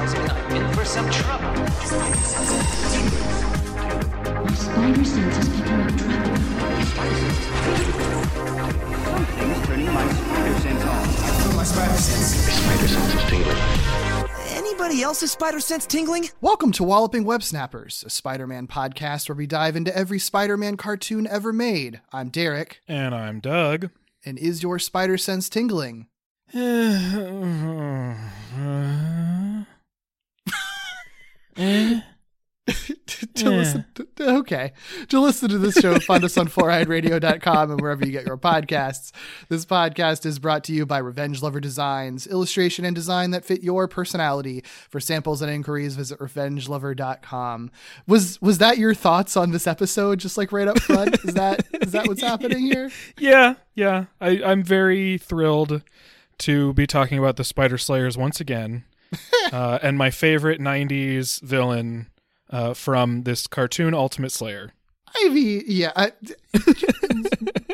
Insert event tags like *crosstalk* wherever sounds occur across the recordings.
I'm in for some trouble. My spider sense is picking up trouble. Something's turning my spider sense on. My spider sense is tingling. Anybody else's spider sense tingling? Welcome to Walloping Web Snappers, a Spider Man podcast where we dive into every Spider Man cartoon ever made. I'm Derek, And I'm Doug. and is your spider sense tingling? *laughs* to listen eh. to, okay. To listen to this show *laughs* find us on foureyedradio.com and wherever you get your podcasts. This podcast is brought to you by revenge lover designs illustration and design that fit your personality. For samples and inquiries visit revengelover.com was was that your thoughts on this episode just like right up front? Is that is that what's happening here? *laughs* Yeah, yeah. I, I'm very thrilled to be talking about the Spider Slayers once again. *laughs* uh, and my favorite 90s villain uh, from this cartoon, Ultimate Slayer. Ivy, yeah. I, *laughs*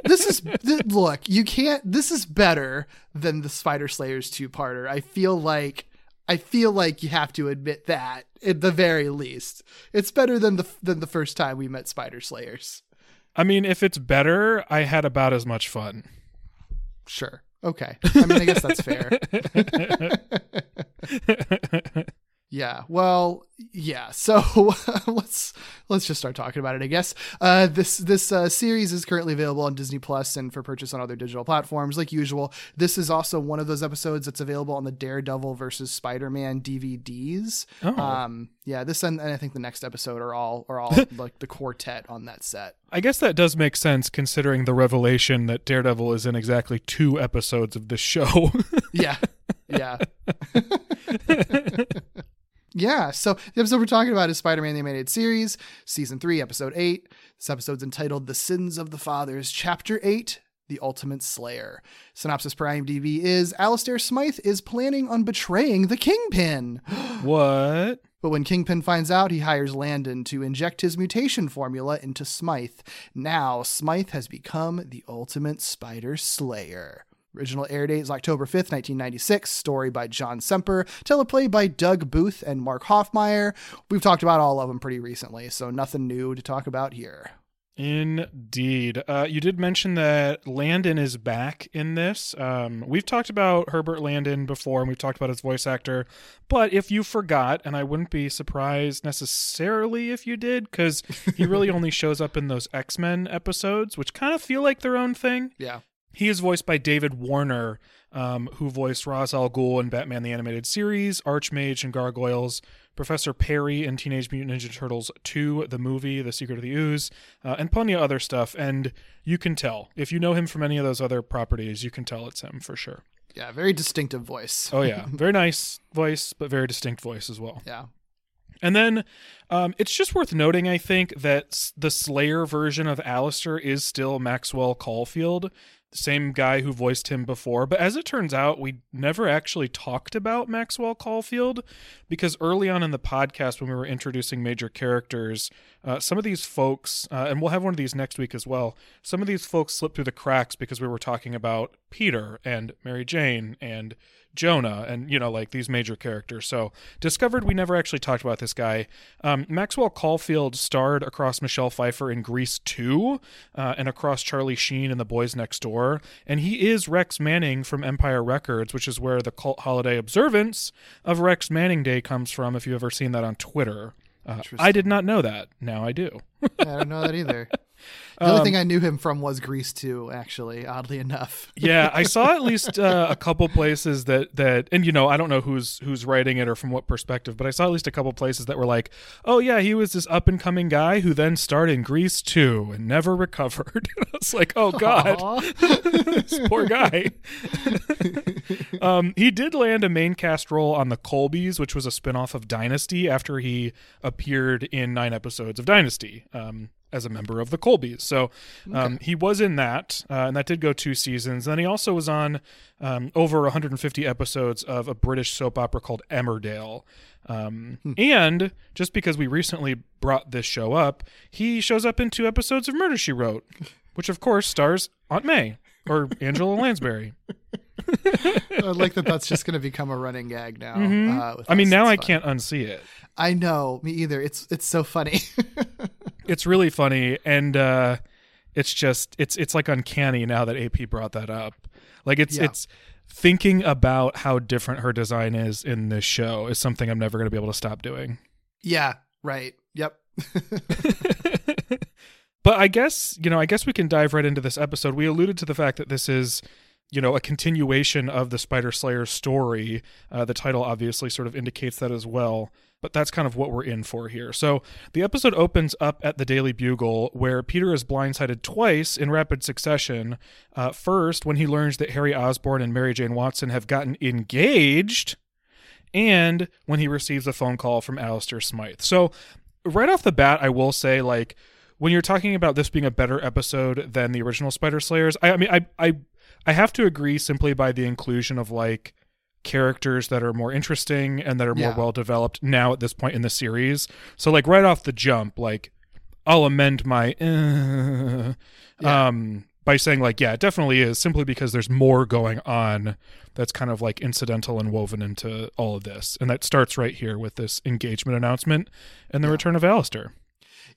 this is th- look. You can't. This is better than the Spider Slayers two parter. I feel like. I feel like you have to admit that at the very least, it's better than the than the first time we met Spider Slayers. I mean, if it's better, I had about as much fun. Sure. Okay. I mean, I guess that's fair. *laughs* *laughs* Yeah. Well, yeah. So *laughs* let's let's just start talking about it. I guess uh, this this uh, series is currently available on Disney Plus and for purchase on other digital platforms, like usual. This is also one of those episodes that's available on the Daredevil versus Spider Man DVDs. Oh. Um, yeah. This and, and I think the next episode are all are all *laughs* like the quartet on that set. I guess that does make sense considering the revelation that Daredevil is in exactly two episodes of this show. *laughs* Yeah. Yeah. Yeah. So the episode we're talking about is Spider Man the Animated Series, Season 3, Episode 8. This episode's entitled The Sins of the Fathers, Chapter 8. The Ultimate Slayer. Synopsis per IMDb is Alistair Smythe is planning on betraying the Kingpin. *gasps* what? But when Kingpin finds out, he hires Landon to inject his mutation formula into Smythe. Now, Smythe has become the ultimate Spider Slayer. Original air date is October 5th, 1996. Story by John Semper. Teleplay by Doug Booth and Mark Hoffmeier. We've talked about all of them pretty recently, so nothing new to talk about here. Indeed. Uh, you did mention that Landon is back in this. Um, we've talked about Herbert Landon before, and we've talked about his voice actor. But if you forgot, and I wouldn't be surprised necessarily if you did, because he really *laughs* only shows up in those X Men episodes, which kind of feel like their own thing. Yeah. He is voiced by David Warner, um, who voiced Ra's al Ghul in Batman the Animated Series, Archmage and Gargoyles, Professor Perry in Teenage Mutant Ninja Turtles 2, the movie, The Secret of the Ooze, uh, and plenty of other stuff. And you can tell. If you know him from any of those other properties, you can tell it's him for sure. Yeah, very distinctive voice. Oh, yeah. *laughs* very nice voice, but very distinct voice as well. Yeah. And then um, it's just worth noting, I think, that the Slayer version of Alistair is still Maxwell Caulfield, same guy who voiced him before. But as it turns out, we never actually talked about Maxwell Caulfield because early on in the podcast, when we were introducing major characters, uh, some of these folks, uh, and we'll have one of these next week as well, some of these folks slipped through the cracks because we were talking about Peter and Mary Jane and Jonah and you know like these major characters. So discovered we never actually talked about this guy. Um, Maxwell Caulfield starred across Michelle Pfeiffer in Grease 2 uh, and across Charlie Sheen in The Boys Next Door, and he is Rex Manning from Empire Records, which is where the cult holiday observance of Rex Manning Day comes from. If you've ever seen that on Twitter, uh, I did not know that. Now I do. *laughs* I don't know that either. The only Um, thing I knew him from was Grease 2, actually, oddly enough. yeah, I *laughs* saw at least uh, a couple places that that, and you know, I don't know who's who's writing it or from what perspective, but I saw at least a couple places that were like, "Oh yeah, he was this up and coming guy who then starred in Grease 2 and never *laughs* recovered." *laughs* I was like, "Oh God, this poor guy." um, he did land a main cast role on the Colbys, which was a spinoff of Dynasty after he appeared in nine episodes of Dynasty. Um, as a member of the Colbys. So um, he was in that, uh, and that did go two seasons. Then he also was on um, over 150 episodes of a British soap opera called Emmerdale. Um, And just because we recently brought this show up, he shows up in two episodes of Murder She Wrote, which of course stars Aunt May or Angela Lansbury. *laughs* I like that that's just going to become a running gag now. uh, with I mean, now I fun. can't unsee it. I know, me either. It's it's so funny. *laughs* It's really funny, and uh, it's just it's it's like uncanny now that AP brought that up. Like it's Yeah. it's thinking about how different her design is in this show is something I'm never going to be able to stop doing. yeah, right. Yep. *laughs* But I guess, you know, I guess we can dive right into this episode. We alluded to the fact that this is, you know, a continuation of the Spider Slayer story. Uh, the title obviously sort of indicates that as well. But that's kind of what we're in for here. So the episode opens up at the Daily Bugle, where Peter is blindsided twice in rapid succession. Uh, first, when he learns that Harry Osborn and Mary Jane Watson have gotten engaged, and when he receives a phone call from Alistair Smythe. So, right off the bat, I will say, like, when you're talking about this being a better episode than the original Spider Slayers, I, I mean, I, I, I have to agree simply by the inclusion of like characters that are more interesting and that are more Yeah. well developed now at this point in the series. So, like, right off the jump, like, I'll amend my uh, Yeah. um by saying like yeah it definitely is simply because there's more going on that's kind of like incidental and woven into all of this and that starts right here with this engagement announcement and the return of Alistair.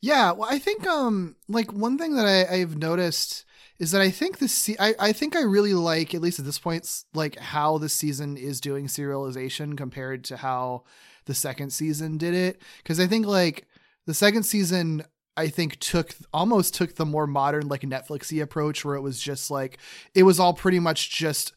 Yeah, well, I think um like one thing that I, I've noticed is that I think this se- I, I think I really like at least at this point like how the season is doing serialization compared to how the second season did it. Because I think like the second season I think took almost took the more modern like Netflixy approach where it was just like it was all pretty much just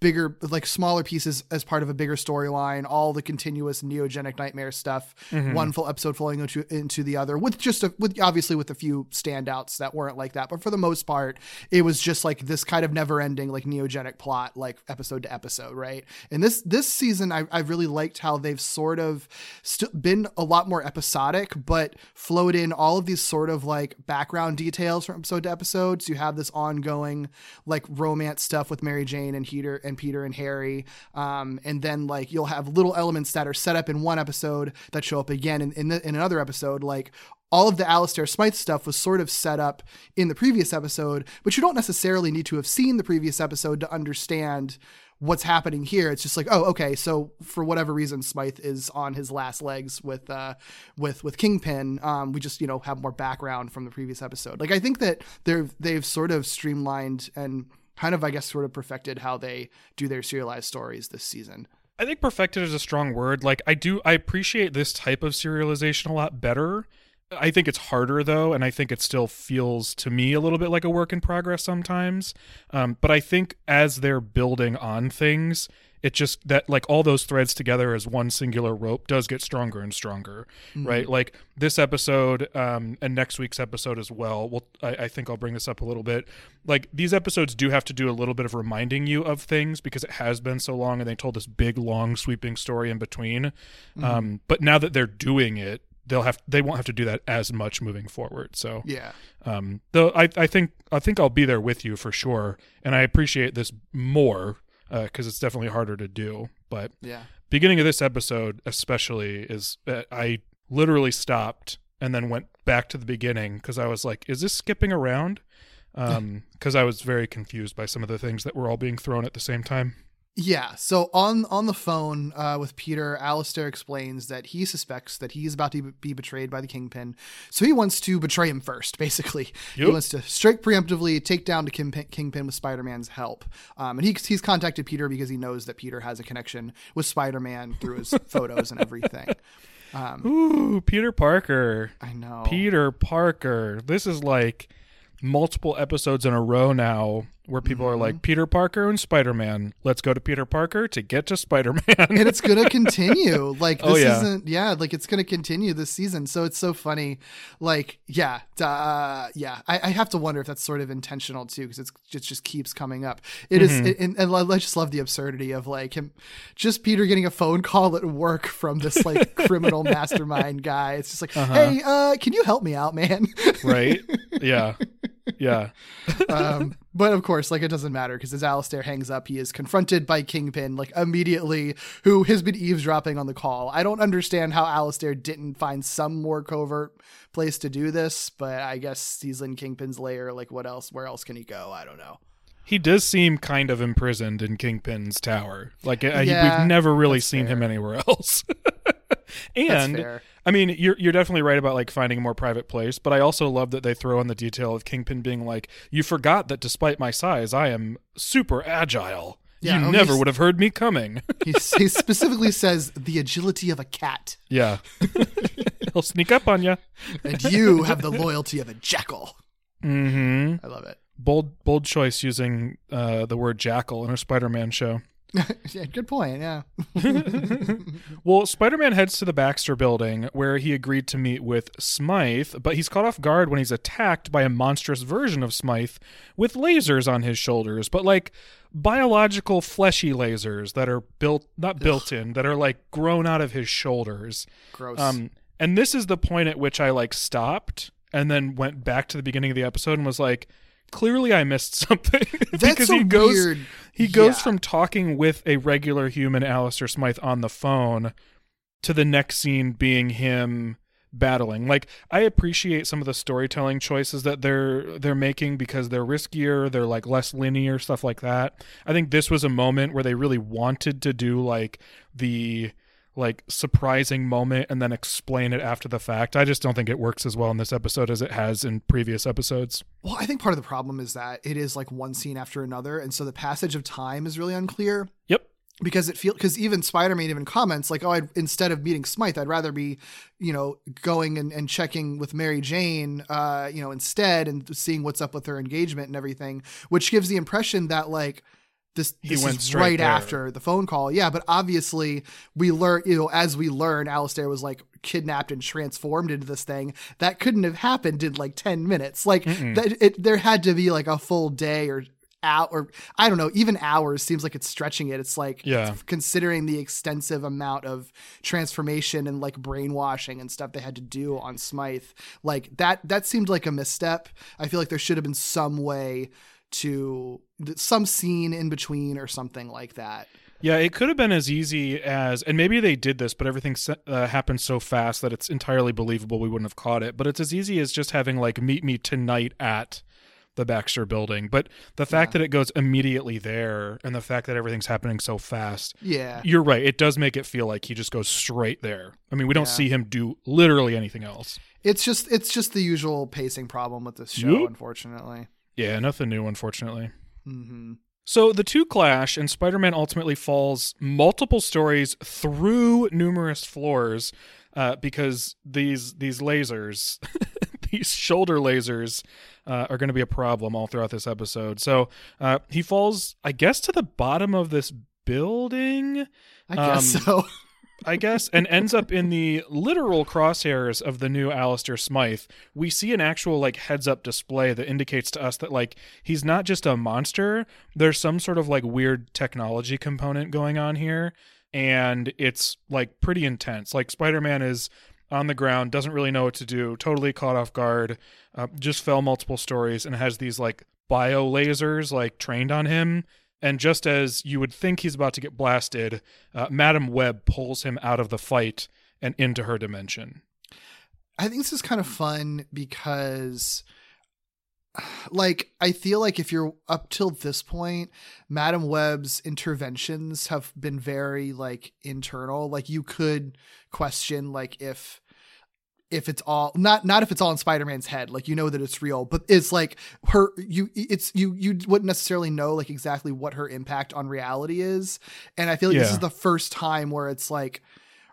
bigger like smaller pieces as part of a bigger storyline all the continuous neogenic nightmare stuff. Mm-hmm. One full episode flowing into, into the other with just a, with obviously with a few standouts that weren't like that but for the most part it was just like this kind of never ending like neogenic plot like episode to episode right? And this this season I, I've really liked how they've sort of st- been a lot more episodic but flowed in all of these sort of like background details from episode to episode. So you have this ongoing like romance stuff with Mary Jane and Peter and Peter and Harry um, and then like you'll have little elements that are set up in one episode that show up again in in, the, in another episode like all of the Alistair Smythe stuff was sort of set up in the previous episode, but you don't necessarily need to have seen the previous episode to understand what's happening here. It's just like, oh, okay, so for whatever reason, Smythe is on his last legs with uh, with with Kingpin. Um, we just you know have more background from the previous episode. Like I think that they're they've sort of streamlined and kind of I guess sort of perfected how they do their serialized stories this season. I think perfected is a strong word. Like I do I appreciate this type of serialization a lot better. I think it's harder though, and I think it still feels to me a little bit like a work in progress sometimes. Um, but I think as they're building on things, it just that like all those threads together as one singular rope does get stronger and stronger, right? Like this episode um, and next week's episode as well. Well, I, I think I'll bring this up a little bit. Like these episodes do have to do a little bit of reminding you of things because it has been so long, and they told this big, long, sweeping story in between. Um, but now that they're doing it, they'll have they won't have to do that as much moving forward. So Yeah. um, though I, I think I think I'll be there with you for sure, and I appreciate this more Uh, because it's definitely harder to do. But Yeah. beginning of this episode, especially, is that I literally stopped and then went back to the beginning because I was like, "Is this skipping around?" *laughs* Um, because I was very confused by some of the things that were all being thrown at the same time. Yeah. So on on the phone uh, with Peter, Alistair explains that he suspects that he's about to be betrayed by the Kingpin. So he wants to betray him first, *laughs* basically. He wants to strike preemptively, take down the Kingpin, Kingpin with Spider-Man's help. Um, and he, he's contacted Peter because he knows that Peter has a connection with Spider-Man through his *laughs* photos and everything. Ooh, Peter Parker. I know. Peter Parker. This is like multiple episodes in a row now where people Mm-hmm. are like Peter Parker and Spider Man. Let's go to Peter Parker to get to Spider Man. and it's gonna *laughs* continue. Like *laughs* this Oh, yeah. isn't yeah, like it's gonna continue this season. So it's so funny. Like, yeah, uh, yeah. I, I have to wonder if that's sort of intentional too, because it's it just keeps coming up. It is, Mm-hmm. and, and I just love the absurdity of like him just Peter getting a phone call at work from this like *laughs* criminal mastermind guy. It's just like, Uh-huh. hey, uh, can you help me out, man? right? Yeah. Yeah. um, but of course, like it doesn't matter because as Alistair hangs up, he is confronted by Kingpin like immediately, who has been eavesdropping on the call. I don't understand how Alistair didn't find some more covert place to do this, but I guess he's in Kingpin's lair. Like, what else? Where else can he go? I don't know. He does seem kind of imprisoned in Kingpin's tower. Like uh, Yeah, we've never really seen him anywhere *laughs* else. *laughs* And. I mean, you're you're definitely right about like finding a more private place, but I also love that they throw in the detail of Kingpin being like, "You forgot that despite my size, I am super agile. Yeah, you oh, never would have heard me coming." *laughs* He, he specifically says the agility of a cat, yeah, *laughs* he'll sneak up on you. and you have the loyalty of a jackal. Mm-hmm. I love it. Bold bold choice using uh, the word jackal in a Spider-Man show. *laughs* yeah, good point. Yeah. *laughs* Well, Spider Man heads to the Baxter building where he agreed to meet with Smythe, but he's caught off guard when he's attacked by a monstrous version of Smythe with lasers on his shoulders, but like biological fleshy lasers that are built, not built in, that are like grown out of his shoulders. Gross. Um, and this is the point at which I like stopped and then went back to the beginning of the episode and was like, clearly I missed *laughs* something That's because he goes weird- he goes yeah. from talking with a regular human Alistair Smythe on the phone to the next scene being him battling. Like I appreciate some of the storytelling choices that they're they're making because they're riskier, they're like less linear stuff like that. I think this was a moment where they really wanted to do like the like surprising moment and then explain it after the fact. I just don't think it works as well in this episode as it has in previous episodes. Well, I think part of the problem is that it is like one scene after another, and so the passage of time is really unclear Yep. because it feel because even Spider-Man even comments like, "Oh, I'd, instead of meeting Smythe, I'd rather be, you know, going and, and checking with Mary Jane, uh, you know, instead and seeing what's up with her engagement and everything," which gives the impression that like. This, He this went right there. after the phone call. Yeah, but obviously we learn, you know, as we learn, Alistair was like kidnapped and transformed into this thing. That couldn't have happened in like 10 minutes. Like that, it, there had to be like a full day or out or I don't know, even hours seems like it's stretching it. It's like Yeah. considering the extensive amount of transformation and like brainwashing and stuff they had to do on Smythe. Like that that seemed like a misstep. I feel like there should have been some way to some scene in between or something like that. Yeah, it could have been as easy as, and maybe they did this, but everything uh, happened so fast that it's entirely believable we wouldn't have caught it. But it's as easy as just having like meet me tonight at the Baxter building. But the fact that it goes immediately there and the fact that everything's happening so fast, Yeah. you're right. It does make it feel like he just goes straight there. I mean, we don't Yeah. see him do literally anything else. It's just it's just the usual pacing problem with this show, Yep. unfortunately. Yeah, nothing new, unfortunately. hmm So the two clash, and Spider Man ultimately falls multiple stories through numerous floors uh, because these these lasers, *laughs* these shoulder lasers, uh, are going to be a problem all throughout this episode. So uh, he falls, I guess, to the bottom of this building. I guess Um, so. *laughs* I guess, and ends up in the literal crosshairs of the new Alistair Smythe. We see an actual like heads up display that indicates to us that like he's not just a monster. There's some sort of like weird technology component going on here, and it's like pretty intense. Like Spider Man is on the ground, doesn't really know what to do, totally caught off guard, uh, just fell multiple stories, and has these like bio lasers like trained on him. And just as you would think he's about to get blasted, uh, Madame Web pulls him out of the fight and into her dimension. I think this is kind of fun because like I feel like if you're up till this point, Madame Web's interventions have been very like internal. Like you could question like if if it's all not not if it's all in Spider-Man's head, like you know that it's real, but it's like her you it's you you wouldn't necessarily know like exactly what her impact on reality is. And I feel like this is the first time where it's like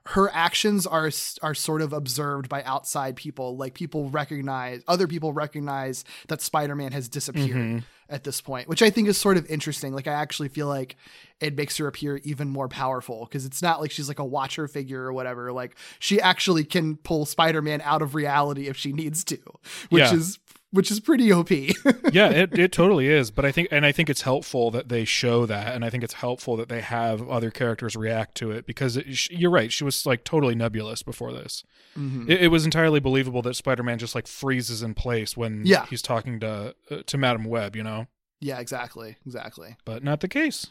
her actions are are sort of observed by outside people. Like people recognize other people recognize that Spider-Man has disappeared Mhm. At this point, which I think is sort of interesting. Like I actually feel like it makes her appear even more powerful because it's not like she's like a watcher figure or whatever. Like she actually can pull Spider-Man out of reality if she needs to, which Yeah. is which is pretty OP. *laughs* yeah, it, it totally is. But I think, and I think it's helpful that they show that, and I think it's helpful that they have other characters react to it because it, you're right. She was like totally nebulous before this. Mhm. It, it was entirely believable that Spider-Man just like freezes in place when Yeah. he's talking to uh, to Madame Web, you know. yeah, exactly, exactly. But not the case.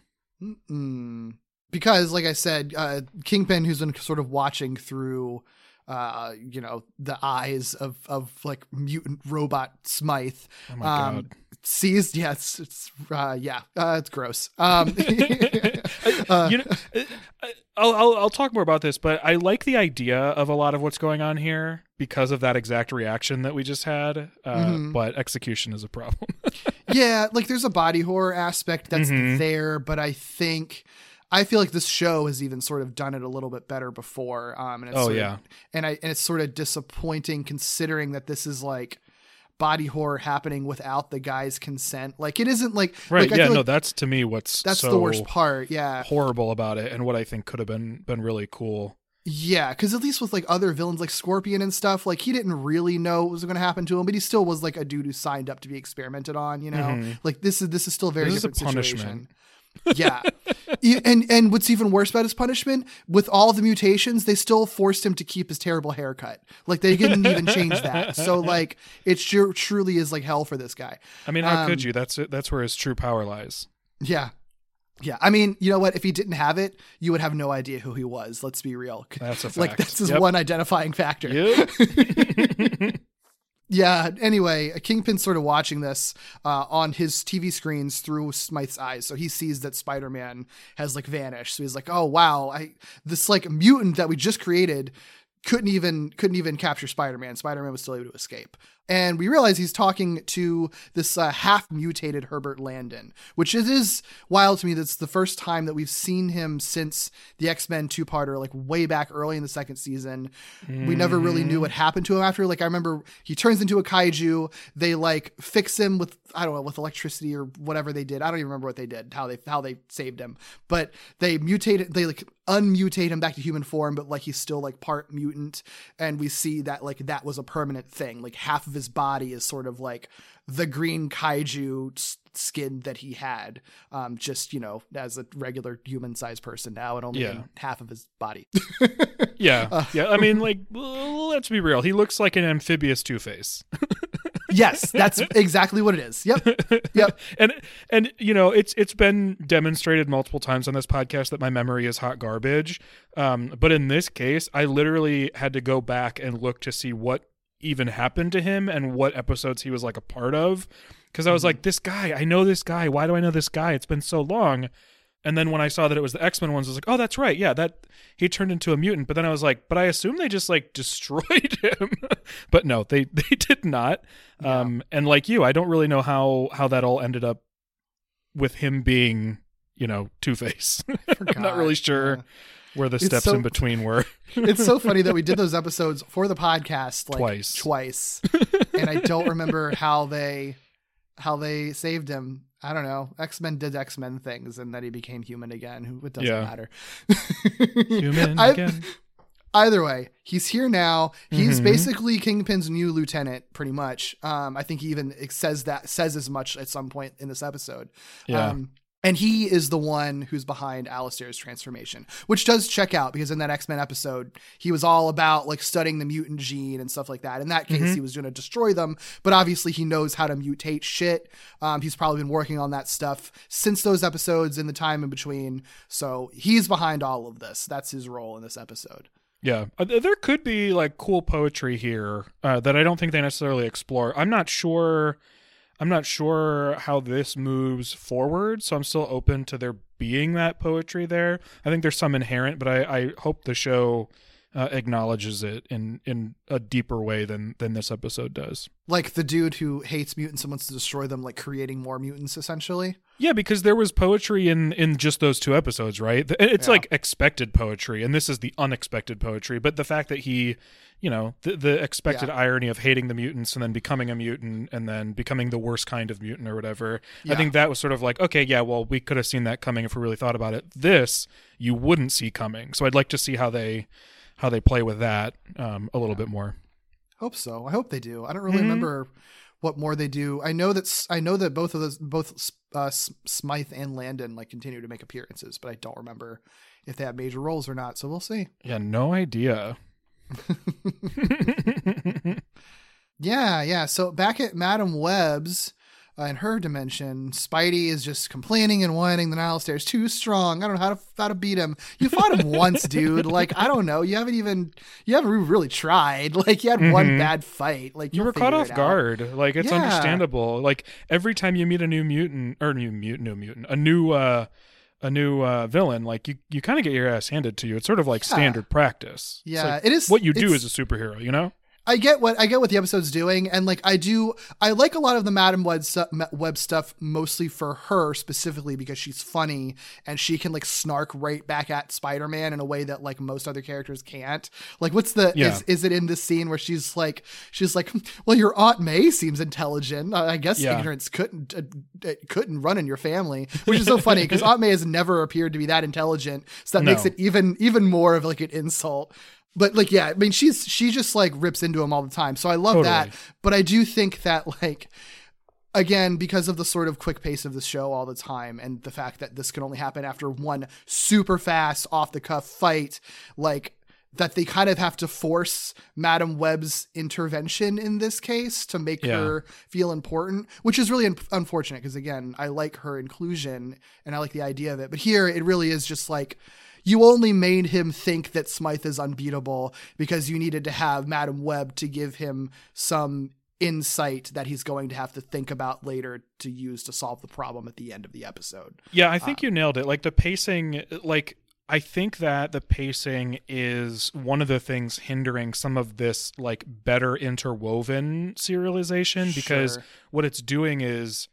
Mm. Because, like I said, uh, Kingpin, who's been sort of watching through, uh, you know, the eyes of of like mutant robot Smythe, Oh my um, god. sees. Yeah, it's, it's uh, yeah, uh, it's gross. Um, *laughs* uh, *laughs* you know, uh, I'll, I'll I'll talk more about this, but I like the idea of a lot of what's going on here because of that exact reaction that we just had. Uh, Mhm. But execution is a problem. *laughs* yeah, like there's a body horror aspect that's Mhm. there, but I think. I feel like this show has even sort of done it a little bit better before. Um, and it's Oh, sort of- yeah. and I and it's sort of disappointing considering that this is like body horror happening without the guy's consent. Like it isn't like right? Like, yeah. feel No, that's to me what's that's so the worst part. Yeah, horrible about it, and what I think could have been been really cool. yeah. Because at least with like other villains like Scorpion and stuff, like he didn't really know what was going to happen to him, but he still was like a dude who signed up to be experimented on. You know, Mhm. like this is this is still a very This is a punishment. situation. Yeah and and what's even worse about his punishment with all the mutations they still forced him to keep his terrible haircut like they didn't even change that so *laughs* like it sure, truly is like hell for this guy I mean, how Um, could you? That's. That's where his true power lies. yeah yeah i mean you know what if he didn't have it you would have no idea who he was let's be real That's a like fact. that's his Yep. one identifying factor Yep. *laughs* *laughs* Yeah. Anyway, a Kingpin's sort of watching this uh, on his TV screens through Smythe's eyes, so he sees that Spider-Man has like vanished. So he's like, "Oh wow, I this like mutant that we just created couldn't even couldn't even capture Spider-Man. Spider-Man was still able to escape." And we realize he's talking to this uh, half mutated Herbert Landon, which it is wild to me. That's the first time that we've seen him since the X Men two parter, like way back early in the second season. We never really knew what happened to him after. Like I remember he turns into a kaiju. They like fix him with I don't know with electricity or whatever they did. I don't even remember what they did. How they how they saved him. But they mutated. They like unmutate him back to human form, but like he's still like part mutant. And we see that like that was a permanent thing. Like half of his body is sort of like the green kaiju skin that he had. Um, just you know as a regular human sized person now, and only Yeah. half of his body. *laughs* *laughs* yeah. Uh, yeah. I mean, like, let's be real. He looks like an amphibious Two Face. *laughs* yes, that's exactly what it is. Yep. Yep. and and you know it's it's been demonstrated multiple times on this podcast that my memory is hot garbage um but in this case i literally had to go back and look to see what even happened to him and what episodes he was like a part of. Because i was like this guy i know this guy. Why do i know this guy? It's been so long. And then when i saw that it was the x-men ones i was like oh that's right. Yeah that he turned into a mutant. But then i was like but i assume they just like *laughs* destroyed him. *laughs* But no they they did not. Um and like you i don't really know how how that all ended up with him being you know two face *laughs* i'm not really sure. Yeah. Where the It's steps so- in between were. It's so funny that we did *laughs* those episodes for the podcast like Twice. twice. *laughs* And i don't remember how they how they saved him. I don't know. X-men did x-men things and then he became human again. Who it doesn't Yeah. matter. *laughs* Human I- again. Either way he's here now. He's Mhm. basically kingpin's new lieutenant pretty much. Um i think he even says that says as much at some point in this episode. Yeah. um and he is the one who's behind Alistair's transformation, which does check out because in that X Men episode, he was all about like studying the mutant gene and stuff like that. In that case, Mhm. he was going to destroy them, but obviously he knows how to mutate shit. Um, he's probably been working on that stuff since those episodes in the time in between. So he's behind all of this. That's his role in this episode. Yeah, Uh, there could be like cool poetry here uh, that I don't think they necessarily explore. I'm not sure. I'm not sure how this moves forward, so I'm still open to there being that poetry there. I think there's some inherent, but I, I hope the show uh, acknowledges it in in a deeper way than than this episode does. Like the dude who hates mutants and wants to destroy them, like creating more mutants, essentially. Yeah, because there was poetry in in just those two episodes, right? It's Yeah. like expected poetry, and this is the unexpected poetry. But the fact that he, you know, the the expected Yeah. irony of hating the mutants and then becoming a mutant and then becoming the worst kind of mutant or whatever. I think that was sort of like, okay, yeah, well, we could have seen that coming if we really thought about it. This you wouldn't see coming. So I'd like to see how they how they play with that um, a little bit more. Hope so. I hope they do. I don't really Mhm. remember what more they do. I know that s- I know that both of those, both uh, Smythe and Landon, like continue to make appearances, but I don't remember if they have major roles or not. So we'll see. Yeah, no idea. *laughs* Yeah, yeah. So back at Madame Web's, uh, in her dimension, Spidey is just complaining and whining The that Alistair's too strong. I don't know how to how to beat him. You fought him *laughs* once, dude. Like I don't know. You haven't even you haven't really tried. *laughs* Like you had one Mhm. bad fight. Like you were caught off it out. guard. Like it's Yeah. understandable. Like every time you meet a new mutant or new mutant, new mutant, a new uh a new uh villain, like you you kind of get your ass handed to you. It's sort of like Yeah. standard practice. Yeah, like it is- what you do as a superhero, you know? I get what I get what the episode's doing, and like I do, I like a lot of the Madame Web, Web stuff mostly for her specifically because she's funny and she can like snark right back at Spider Man in a way that like most other characters can't. Like, what's the Yeah. is is it in this scene where she's like she's like, well, your Aunt May seems intelligent. I guess Yeah. ignorance couldn't uh, it couldn't run in your family, which is so funny because Aunt May has never appeared to be that intelligent, so that makes it even even more of like an insult. But like, yeah, I mean, she's she just like rips into him all the time. So I love that. But I do think that like again, because of the sort of quick pace of the show all the time and the fact that this can only happen after one super fast off the cuff fight, like that they kind of have to force Madame Web's intervention in this case to make Yeah. her feel important, which is really un- unfortunate because again, I like her inclusion and I like the idea of it. But here it really is just like you only made him think that Smythe is unbeatable because you needed to have Madame Web to give him some insight that he's going to have to think about later to use to solve the problem at the end of the episode. Yeah, I think uh, you nailed it. Like the pacing, like I think that the pacing is one of the things hindering some of this like better interwoven serialization because Sure. what it's doing is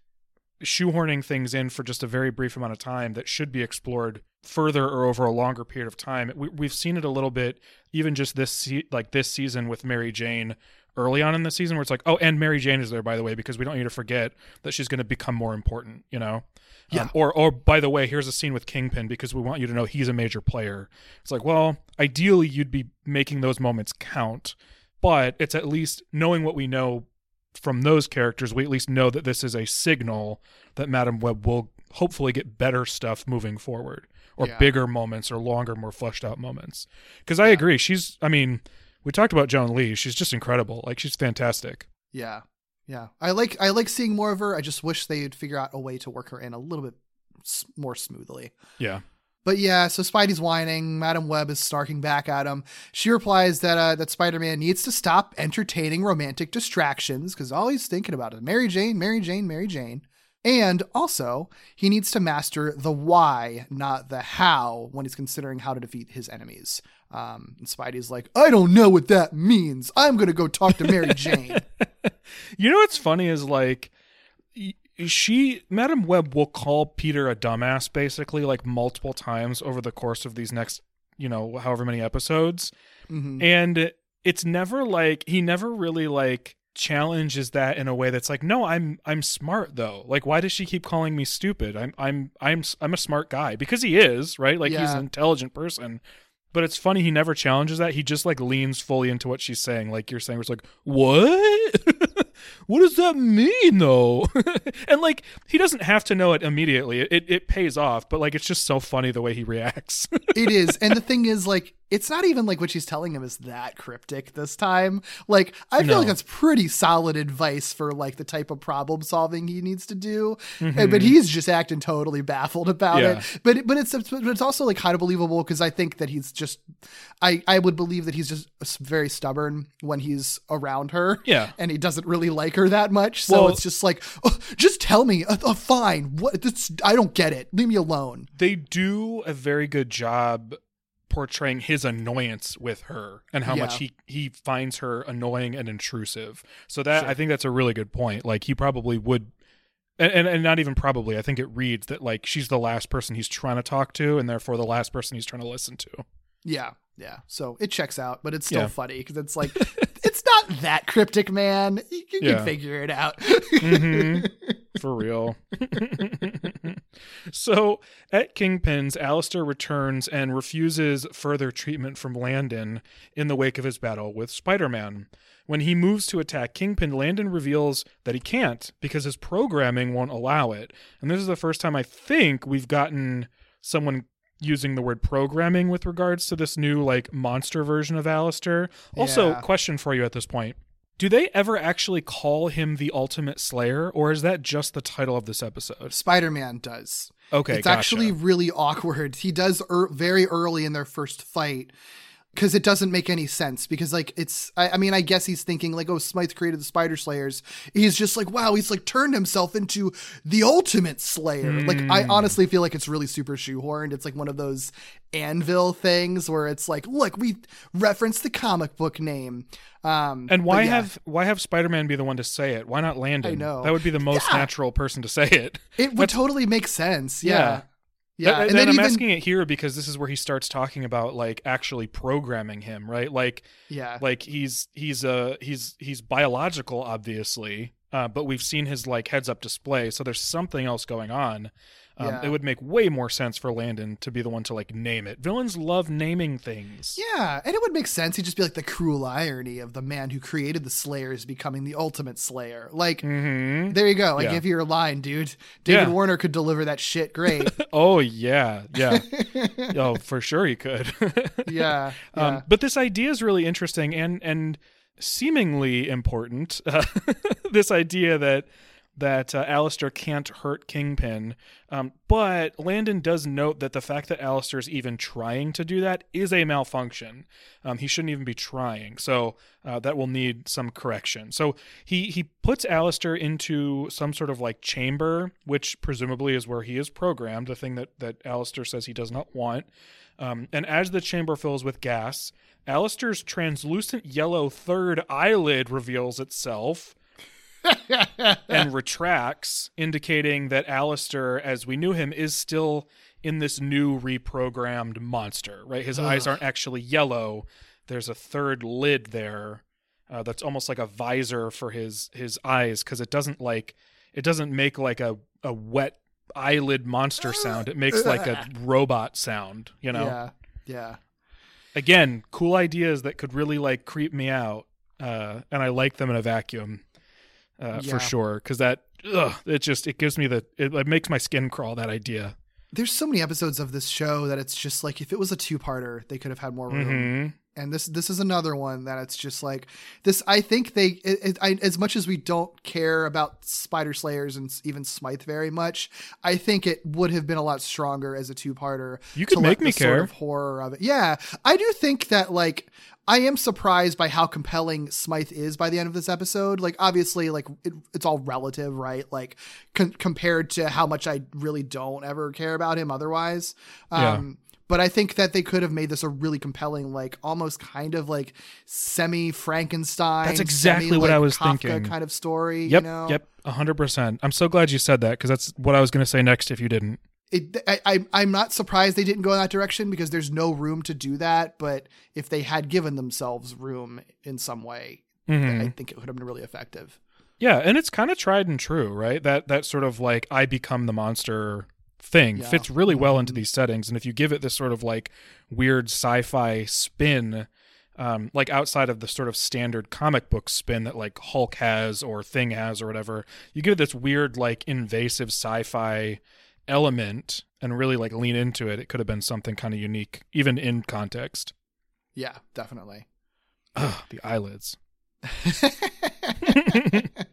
shoehorning things in for just a very brief amount of time that should be explored further or over a longer period of time. We, we've seen it a little bit, even just this se- like this season with Mary Jane early on in the season, where it's like, oh, and Mary Jane is there by the way because we don't need to forget that she's going to become more important. You know. Yeah. Um, or, or by the way, here's a scene with Kingpin because we want you to know he's a major player. It's like, well, ideally you'd be making those moments count, but it's at least knowing what we know from those characters. We at least know that this is a signal that Madame Web will hopefully get better stuff moving forward, or Yeah. bigger moments, or longer, more fleshed out moments. Because I agree, she's. I mean, we talked about Joan Lee. She's just incredible. Like she's fantastic. Yeah. Yeah. I like I like seeing more of her. I just wish they'd figure out a way to work her in a little bit more smoothly. Yeah. But yeah, so Spidey's whining. Madame Web is snarking back at him. She replies that uh, that Spider-Man needs to stop entertaining romantic distractions because all he's thinking about is Mary Jane, Mary Jane, Mary Jane. And also, he needs to master the why, not the how, when he's considering how to defeat his enemies. Um, and Spidey's like, I don't know what that means. I'm gonna go talk to Mary *laughs* Jane. You know what's funny is like she Madame Web will call Peter a dumbass basically like multiple times over the course of these next, you know, however many episodes. Mhm. And it's never like he never really like challenges that in a way that's like, "No, I'm I'm smart though. Like why does she keep calling me stupid? I'm I'm I'm I'm a smart guy." Because he is, right? Like he's an intelligent person. But it's funny he never challenges that. He just like leans fully into what she's saying. Like you're saying, it's like, what? *laughs* what does that mean though? *laughs* and like he doesn't have to know it immediately. It it pays off, but like it's just so funny the way he reacts. *laughs* it is. And the thing is, like, it's not even like what she's telling him is that cryptic this time. Like, I feel No. like that's pretty solid advice for like the type of problem solving he needs to do. Mm-hmm. And, but he's just acting totally baffled about Yeah. it. But but it's but it's also like kind of believable because I think that he's just I I would believe that he's just very stubborn when he's around her. Yeah. and he doesn't really like her that much. So Well- it's just like, oh, just tell me. Uh, uh, fine. What? This, I don't get it. Leave me alone. they do a very good job portraying his annoyance with her and how much he he finds her annoying and intrusive. So that Sure. I think that's a really good point. Like he probably would and, and and not even probably. I think it reads that like she's the last person he's trying to talk to and therefore the last person he's trying to listen to. Yeah, yeah. So it checks out, but it's still Yeah. funny because it's like *laughs* it's not that cryptic, man. You, you Yeah. can figure it out. Mhm. For *laughs* real. *laughs* so at Kingpin's, Alistair returns and refuses further treatment from Landon in the wake of his battle with Spider Man. When he moves to attack Kingpin, Landon reveals that he can't because his programming won't allow it. And this is the first time I think we've gotten someone using the word programming with regards to this new like monster version of Alistair. Also, Yeah. question for you at this point. Do they ever actually call him the Ultimate Slayer, or is that just the title of this episode? Spider Man does. Okay, it's gotcha. actually really *laughs* awkward. He does er- very early in their first fight because it doesn't make any sense. Because like it's, I, I mean, I guess he's thinking like, oh, Smythe created the Spider Slayers. He's just like, wow, he's like turned himself into the ultimate Slayer. Like Hmm. I honestly feel like it's really super shoehorned. It's like one of those Anvil things where it's like, look, we reference the comic book name. Um, And why yeah, have why have Spider Man be the one to say it? Why not Landon? I know. that would be the most Yeah. natural person to say it. it would totally make sense? Yeah. Yeah. Yeah, and, and then I'm even asking it here because this is where he starts talking about like actually programming him, right? Like yeah, like he's he's uh he's he's biological obviously uh, but we've seen his like heads up display so there's something else going on um, Yeah. it would make way more sense for landon to be the one to like name it villains love naming things Yeah, and it would make sense. He'd just be like the cruel irony of the man who created the Slayers becoming the ultimate Slayer. Like, hmm there you go. I Yeah. give you a line, dude. David Yeah. Warner could deliver that shit great. *laughs* oh yeah yeah *laughs* oh for sure he could yeah, *laughs* yeah. Um, but this idea is really interesting and and seemingly important. Uh, this idea that that uh, Alistair can't hurt Kingpin, um, but Landon does note that the fact that Alistair is even trying to do that is a malfunction. Um, he shouldn't even be trying, so uh, that will need some correction. So he he puts Alistair into some sort of like chamber, which presumably is where he is programmed. The thing that that Alistair says he does not want. Um, and as the chamber fills with gas, Alistair's translucent yellow third eyelid reveals itself and retracts, indicating that Alistair, as we knew him, is still in this new reprogrammed monster, right? His eyes aren't actually yellow. There's a third lid there uh, that's almost like a visor for his his eyes because it doesn't like it doesn't make like a, a wet eyelid monster *gasps* sound. It makes like a *laughs* robot sound, you know? yeah, yeah. again, cool ideas that could really like creep me out, uh, and I like them in a vacuum uh, Yeah. for sure. Because that, ugh, it just it gives me the it, it makes my skin crawl. That idea. There's so many episodes of this show that it's just like if it was a two-parter, they could have had more room. hmm and this this is another one that it's just like this i think they it, it, I, as much as we don't care about spider slayers and even smythe very much i think it would have been a lot stronger as a two-parter You to could make me the sort care. of horror of it yeah i do think that like I am surprised by how compelling Smythe is by the end of this episode. Like, obviously, like it, it's all relative, right? Like, con- compared to how much I really don't ever care about him otherwise. Yeah. Um, but I think that they could have made this a really compelling, like almost kind of like semi Frankenstein. That's exactly what I was thinking. Kind of story. Yep. You know? Yep. hundred percent. I'm so glad you said that because that's what I was going to say next. If you didn't, It, I, I, I'm not surprised they didn't go in that direction because there's no room to do that. But if they had given themselves room in some way, Mhm. I think it would have been really effective. yeah, and it's kind of tried and true, right? That that sort of like I become the monster thing Yeah. fits really well into Mhm. these settings, and if you give it this sort of like weird sci-fi spin. Um, like outside of the sort of standard comic book spin that like Hulk has or Thing has or whatever, you give it this weird like invasive sci-fi element and really like lean into it. It could have been something kind of unique, even in context. Yeah, definitely. Ugh, the eyelids. *laughs* *laughs*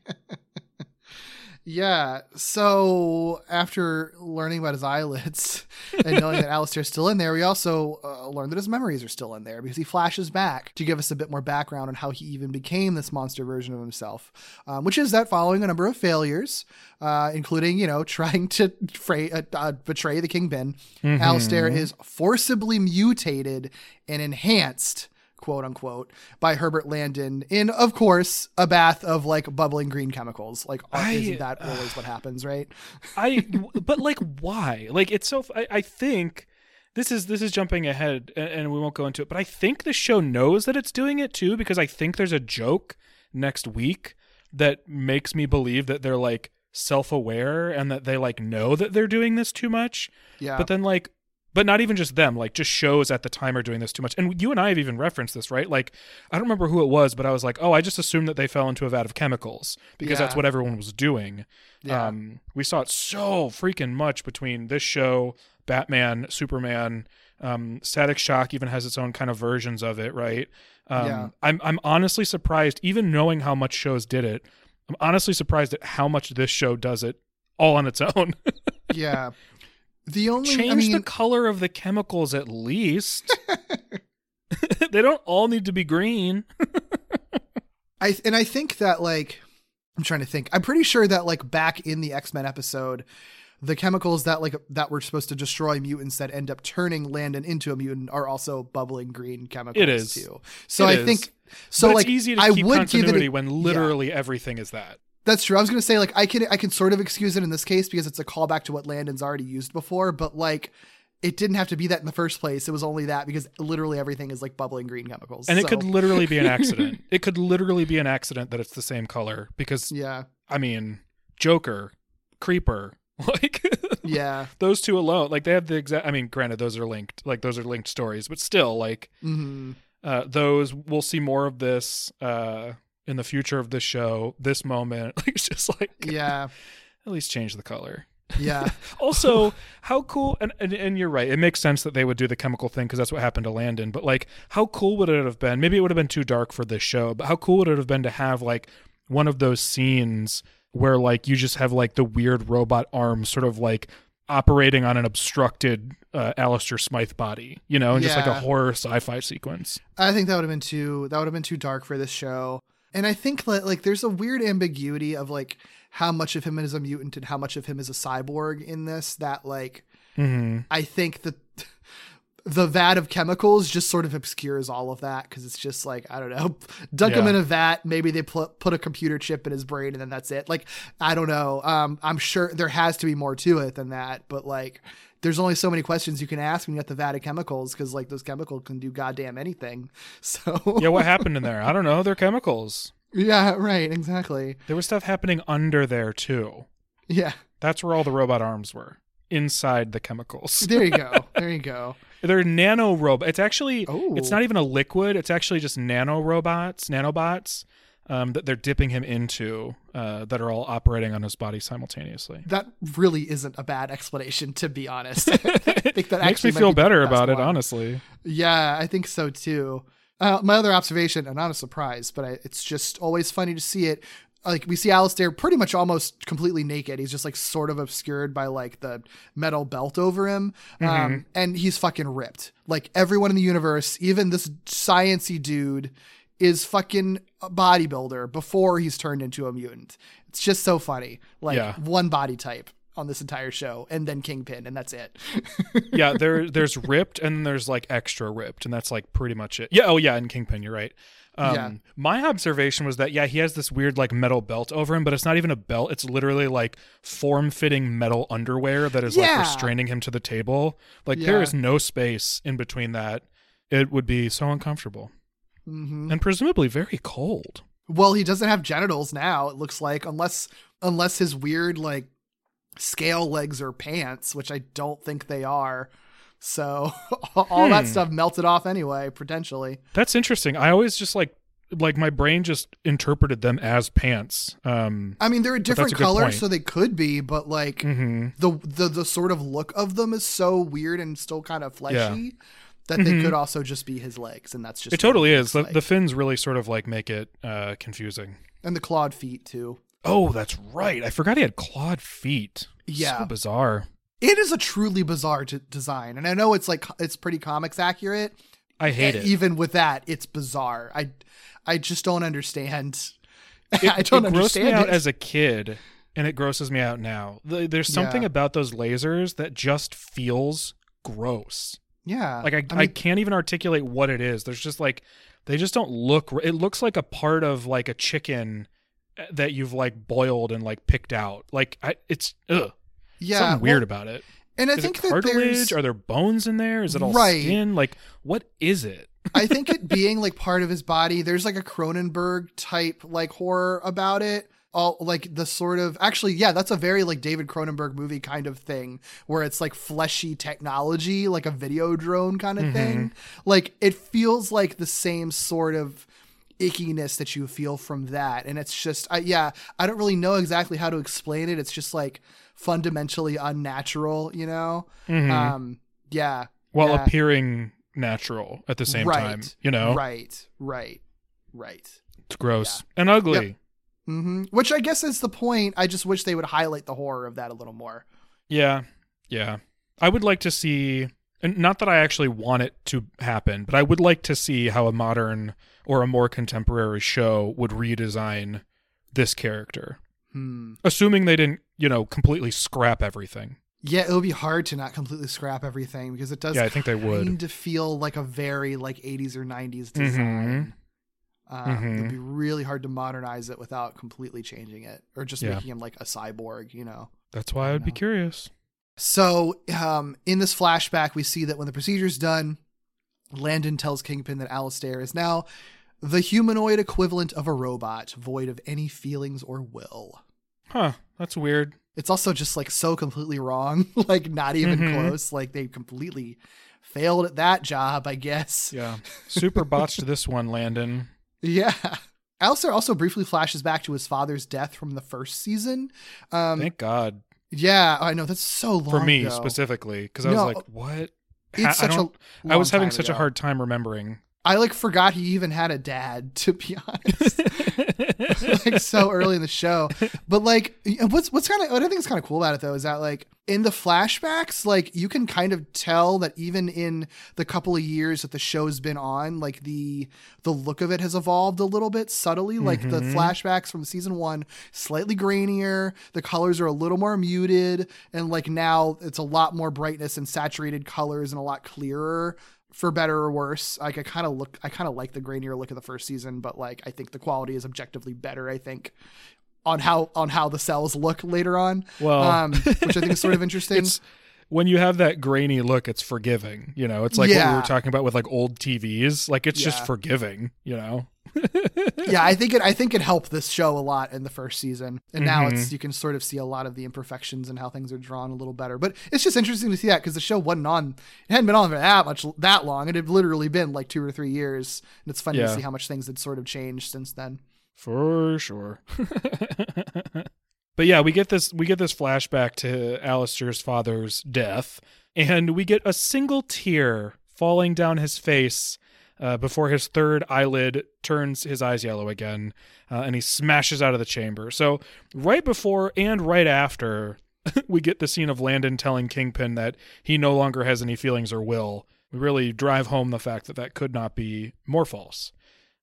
Yeah. So after learning about his eyelids *laughs* and knowing that Alistair's still in there, we also uh, learn that his memories are still in there because he flashes back to give us a bit more background on how he even became this monster version of himself, um, which is that following a number of failures, uh, including you know *laughs* trying to fray, uh, uh, betray the Kingpin, Alistair is forcibly mutated and enhanced quote unquote, by Herbert Landon in, of course, a bath of like bubbling green chemicals. Like, uh, I- isn't that always what happens, right? I *laughs* but like why? Like it's so I, I think this is this is jumping ahead and, and we won't go into it, but I think the show knows that it's doing it too because I think there's a joke next week that makes me believe that they're like self-aware and that they like know that they're doing this too much. Yeah. But then like but not even just them, like just shows at the time are doing this too much. And you and I have even referenced this, right? Like I don't remember who it was, but I was like, "Oh, I just assumed that they fell into a vat of chemicals because that's what everyone was doing." Yeah. Um, we saw it so freaking much between this show, Batman, Superman, um, Static Shock even has its own kind of versions of it, right? Um, Yeah. I'm I'm honestly surprised, even knowing how much shows did it. I'm honestly surprised at how much this show does it all on its *laughs* own. yeah. The only, Change I mean, the color of the chemicals at least. *laughs* they don't all need to be green. *laughs* I and I think that like I'm trying to think. I'm pretty sure that like back in the X Men episode, the chemicals that like that were supposed to destroy mutants that end up turning Landon into a mutant are also bubbling green chemicals It is. too. So It I is. think so but like it's easy to I keep would give it continuity a, when yeah. literally everything is that. That's true. I was gonna say like I can I can sort of excuse it in this case because it's a callback to what Landon's already used before, but like it didn't have to be that in the first place. It was only that because literally everything is like bubbling green chemicals. And it could literally be an *laughs* accident. it could literally be an accident that it's the same color because yeah, I mean, Joker, Creeper, *laughs* like yeah, those two alone, like they have the exact. I mean, granted, those are linked, like those are linked stories, but still, like hmm uh, those we'll see more of this uh, in the future of this show. This moment, *laughs* like, it's just like yeah, *laughs* at least change the color. yeah, *laughs* Also, how cool and, and and you're right. It makes sense that they would do the chemical thing because that's what happened to Landon. But like, how cool would it have been? Maybe it would have been too dark for this show. But how cool would it have been to have like one of those scenes where like you just have like the weird robot arm sort of like operating on an obstructed uh, Alistair Smythe body, you know, and just like a horror sci-fi sequence. I think that would have been too that would have been too dark for this show. And I think that like there's a weird ambiguity of like how much of him is a mutant and how much of him is a cyborg in this that like hmm I think that *laughs* the vat of chemicals just sort of obscures all of that because it's just like I don't know, *laughs* dunk him in a vat. Maybe they put put a computer chip in his brain and then that's it. Like I don't know. Um, I'm sure there has to be more to it than that, but like there's only so many questions you can ask when you got the vat of chemicals because like those chemicals can do goddamn anything. *laughs* So Yeah, what happened in there? I don't know. They're chemicals. yeah, right, exactly. There was stuff happening under there too. Yeah, That's where all the robot arms were inside the chemicals. *laughs* there you go. *laughs* there you go. They're nano robot. It's actually Oh. it's not even a liquid. It's actually just nano robots, nanobots um, that they're dipping him into uh, that are all operating on his body simultaneously. That really isn't a bad explanation, to be honest. *laughs* I think that Makes me feel be better about it, one. honestly. Yeah, I think so too. Uh, my other observation, and not a surprise, but I, it's just always funny to see it. Like we see Alistair pretty much almost completely naked. He's just like sort of obscured by like the metal belt over him, um, and he's fucking ripped. Like everyone in the universe, even this sciency dude, is fucking a bodybuilder before he's turned into a mutant. It's just so funny. Like Yeah. one body type on this entire show, and then Kingpin, and that's it. *laughs* yeah, there there's ripped and then there's like extra ripped, and that's like pretty much it. Yeah, oh yeah, and Kingpin, you're right. Um, Yeah. My observation was that yeah, he has this weird like metal belt over him, but it's not even a belt. It's literally like form fitting metal underwear that is like restraining him to the table. Like there Yeah. is no space in between that. It would be so uncomfortable hmm and presumably very cold. Well, he doesn't have genitals now. It looks like unless unless his weird like scale legs are pants, which I don't think they are. So *laughs* all that Hmm. stuff melted off anyway, potentially. That's interesting. I always just like like my brain just interpreted them as pants. Um, I mean, they're a different color, so they could be, but like mm-hmm. the the the sort of look of them is so weird and still kind of fleshy that they Mhm. could also just be his legs, and that's just It totally is. The, like. the fins really sort of like make it uh, confusing. and the clawed feet too. Oh, that's right. I forgot he had clawed feet. Yeah. So bizarre. It is a truly bizarre t- design, and I know it's like it's pretty comics accurate. I hate it. Even with that, it's bizarre. I I just don't understand. *laughs* It, I don't it grossed me out it. as a kid, and it grosses me out now. There's something Yeah. about those lasers that just feels gross. Yeah, Like I, I, mean, can't even articulate what it is. There's just like they just don't look. It looks like a part of like a chicken uh, that you've like boiled and like picked out. Like I, it's ugh. yeah, something weird well, about it. And I Is think it that cartilage? there's Are there bones in there? Is it all Right. skin? Like what is it? *laughs* I think it being like part of his body, there's like a Cronenberg type like horror about it. All like the sort of actually, yeah, that's a very like David Cronenberg movie kind of thing where it's like fleshy technology, like a Videodrome kind of thing. Like it feels like the same sort of ickiness that you feel from that. And it's just, I, yeah, I don't really know exactly how to explain it. It's just like fundamentally unnatural, you know? Um, yeah. While yeah. appearing natural at the same time. You know, Right, right, right. it's gross and ugly. Hmm Which I guess is the point. I just wish they would highlight the horror of that a little more. Yeah, yeah. I would like to see, and not that I actually want it to happen, but I would like to see how a modern or a more contemporary show would redesign this character, Hmm. assuming they didn't, you know, completely scrap everything. Yeah, it would be hard to not completely scrap everything because it does. Yeah, I think they would. Of feel like a very like 80s or 90s Mm-hmm. Um, Mhm. It'd be really hard to modernize it without completely changing it or just Yeah. making him like a cyborg. You know. That's why I would be curious. So, um, in this flashback, we see that when the procedure's done, Landon tells Kingpin that Alistair is now the humanoid equivalent of a robot, void of any feelings or will. Huh? That's weird. It's also just like so completely wrong, *laughs* like not even Mhm. close. Like they completely failed at that job, I guess. Yeah. Super botched this one, Landon. Yeah. *laughs* Alistair also briefly flashes back to his father's death from the first season. Um, Thank God yeah, I know that's so long for me ago. specifically, because I was like, "What?" It's I such a was having such a hard time remembering. I like forgot he even had a dad, *laughs* to be honest. *laughs* *laughs* like so early in the show. But like what's what's kind of what I think is kind of cool about it though is that like in the flashbacks, like you can kind of tell that even in the couple of years that the show's been on, like the the look of it has evolved a little bit subtly. Like the mm-hmm. flashbacks from season one, slightly grainier, the colors are a little more muted, and like now it's a lot more brightness and saturated colors and a lot clearer for better or worse. Like I kind of look, I kind of like the grainier look of the first season, but like I think the quality is objectively better. I think on how on how the cells look later on. Well, um, which I think is sort of *laughs* interesting. it's when you have that grainy look, it's forgiving. You know, it's like what we were talking about with like old TVs. Like it's Yeah. just forgiving. You know. *laughs* yeah, I think it. I think it helped this show a lot in the first season, and now Mm-hmm. it's you can sort of see a lot of the imperfections and how things are drawn a little better. But it's just interesting to see that because the show wasn't on. It hadn't been on for that much that long. It had literally been like two or three years, and it's funny to see how much things had sort of changed since then. For sure. but yeah, we get this we get this flashback to Alistair's father's death, and we get a single tear falling down his face uh, before his third eyelid turns his eyes yellow again, uh, and he smashes out of the chamber. So right before and right after *laughs* we get the scene of Landon telling Kingpin that he no longer has any feelings or will. We really drive home the fact that that could not be more false.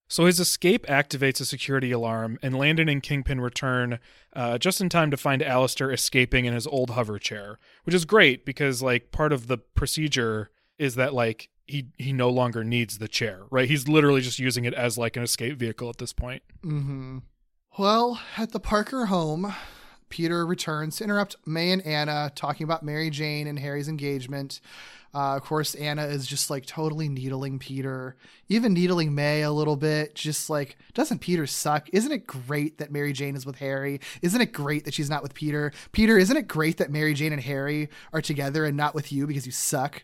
So his escape activates a security alarm, and Landon and Kingpin return uh, just in time to find Alistair escaping in his old hover chair, which is great because like part of the procedure is that like he he no longer needs the chair, right? He's literally just using it as like an escape vehicle at this point. Mm-hmm. Well, at the Parker home, Peter returns to interrupt May and Anna talking about Mary Jane and Harry's engagement. Uh, of course, Anna is just like totally needling Peter, even needling May a little bit. Just like, doesn't Peter suck? Isn't it great that Mary Jane is with Harry? Isn't it great that she's not with Peter? Peter, isn't it great that Mary Jane and Harry are together and not with you because you suck?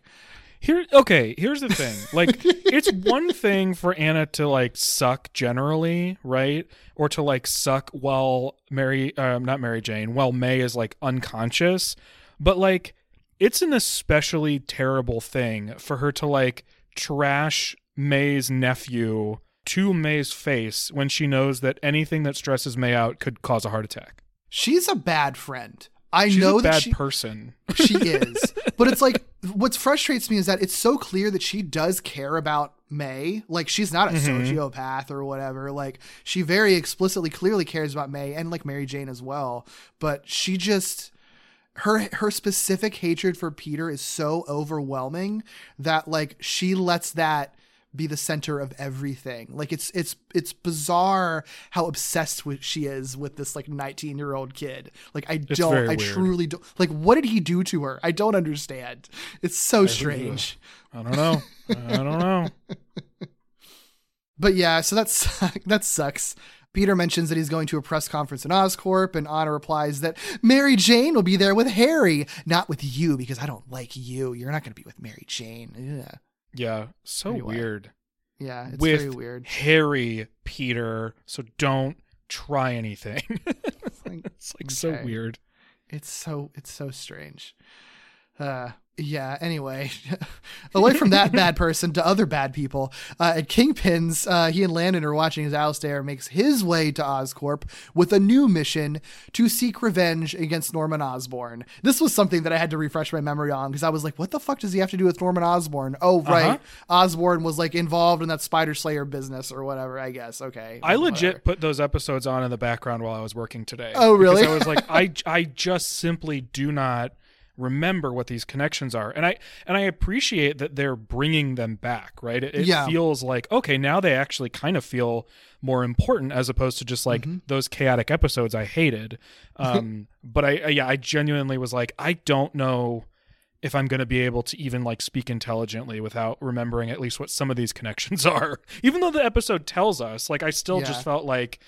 Here, okay, here's the thing. *laughs* Like, it's one thing for Anna to like suck generally, right? Or to like suck while Mary, um, not Mary Jane, while May is like unconscious. But like, it's an especially terrible thing for her to like trash May's nephew to May's face when she knows that anything that stresses May out could cause a heart attack. She's a bad friend. I She's know a that bad she, person. *laughs* she *laughs* is. But it's like what frustrates me is that it's so clear that she does care about May. Like she's not a mm-hmm. sociopath or whatever. Like she very explicitly clearly cares about May and like Mary Jane as well. But she just her her specific hatred for Peter is so overwhelming that like she lets that be the center of everything. Like it's it's it's bizarre how obsessed with she is with this like 19 year old kid. Like I It's don't I weird. truly don't like what did he do to her? I don't understand. It's so strange. I don't know. I don't know. But yeah, so that's *laughs* that sucks. Peter mentions that he's going to a press conference in Oscorp, and Anna replies that Mary Jane will be there with Harry, not with you, because I don't like you. You're not going to be with Mary Jane. Yeah, Yeah, so Anyway. weird. yeah, it's With very weird. Harry Peter, so don't try anything. *laughs* like, it's like so weird. It's so it's so strange. Uh yeah, anyway, *laughs* away from that bad *laughs* person to other bad people. Uh, at Kingpin's, uh, he and Landon are watching as Alistair makes his way to Oscorp with a new mission to seek revenge against Norman Osborn. This was something that I had to refresh my memory on because I was like, what the fuck does he have to do with Norman Osborn? Oh, right. Uh-huh. Osborn was like involved in that Spider Slayer business or whatever, I guess. Okay. I whatever. legit put those episodes on in the background while I was working today. Oh, really? I was like, I, *laughs* I just simply do not remember what these connections are, and I and I appreciate that they're bringing them back. Right? It, it Yeah. feels like okay, now they actually kind of feel more important as opposed to just like Mm-hmm. those chaotic episodes I hated. *laughs* Um, but I, I yeah, I genuinely was like, I don't know if I'm going to be able to even like speak intelligently without remembering at least what some of these connections *laughs* are. Even though the episode tells us, like I still Yeah. just felt like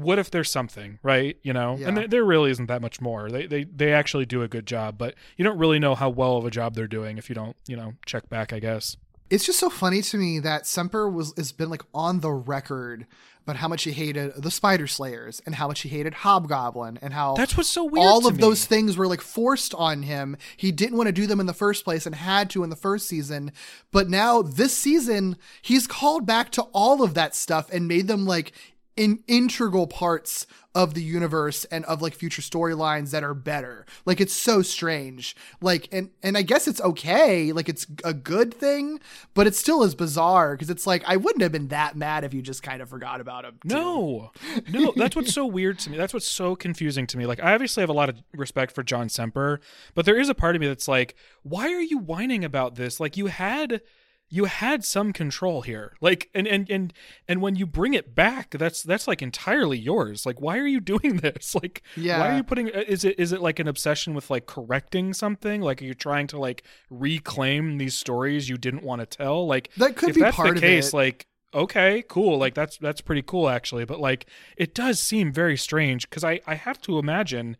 what if there's something, right? You know? Yeah. And there, there really isn't that much more. They they they actually do a good job, but you don't really know how well of a job they're doing if you don't, you know, check back, I guess. It's just so funny to me that Semper was has been like on the record about how much he hated the Spider Slayers and how much he hated Hobgoblin and how That's what's so weird all of me. those things were like forced on him. He didn't want to do them in the first place and had to in the first season. But now this season, he's called back to all of that stuff and made them like in integral parts of the universe and of like future storylines that are better. Like it's so strange. Like and and I guess it's okay. Like it's a good thing, but it still is bizarre because it's like I wouldn't have been that mad if you just kind of forgot about him. too. No, no, that's what's so weird to me. That's what's so confusing to me. Like, I obviously have a lot of respect for John Semper, but there is a part of me that's like, why are you whining about this? Like, you had, you had some control here. Like, and and and and when you bring it back, that's that's like entirely yours. Like, why are you *laughs* doing this? Like, why Yeah. are you putting? Uh, is it is it like an obsession with like correcting something? Like, are you trying to like reclaim these stories you didn't want to tell? Like, That could be part the of case, it. like okay cool like that's that's pretty cool actually but like it does seem very strange because i i have to imagine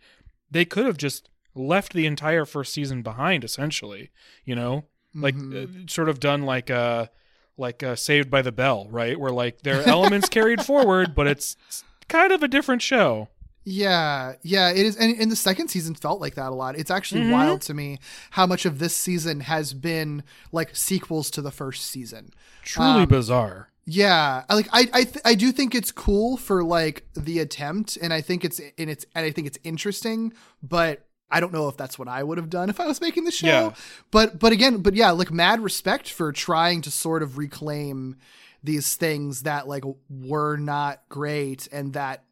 they could have just left the entire first season behind essentially you know like Mm-hmm. uh, sort of done like uh like uh, saved by the bell right where like there are elements carried forward but it's kind of a different show Yeah, yeah, it is. And, and the second season felt like that a lot. It's actually Mm-hmm. wild to me how much of this season has been like sequels to the first season. truly Um, bizarre Yeah, like I I th- I do think it's cool for like the attempt, and I think it's and it's and I think it's interesting, but I don't know if that's what I would have done if I was making the show. Yeah. But but again, but yeah, like mad respect for trying to sort of reclaim these things that like were not great and that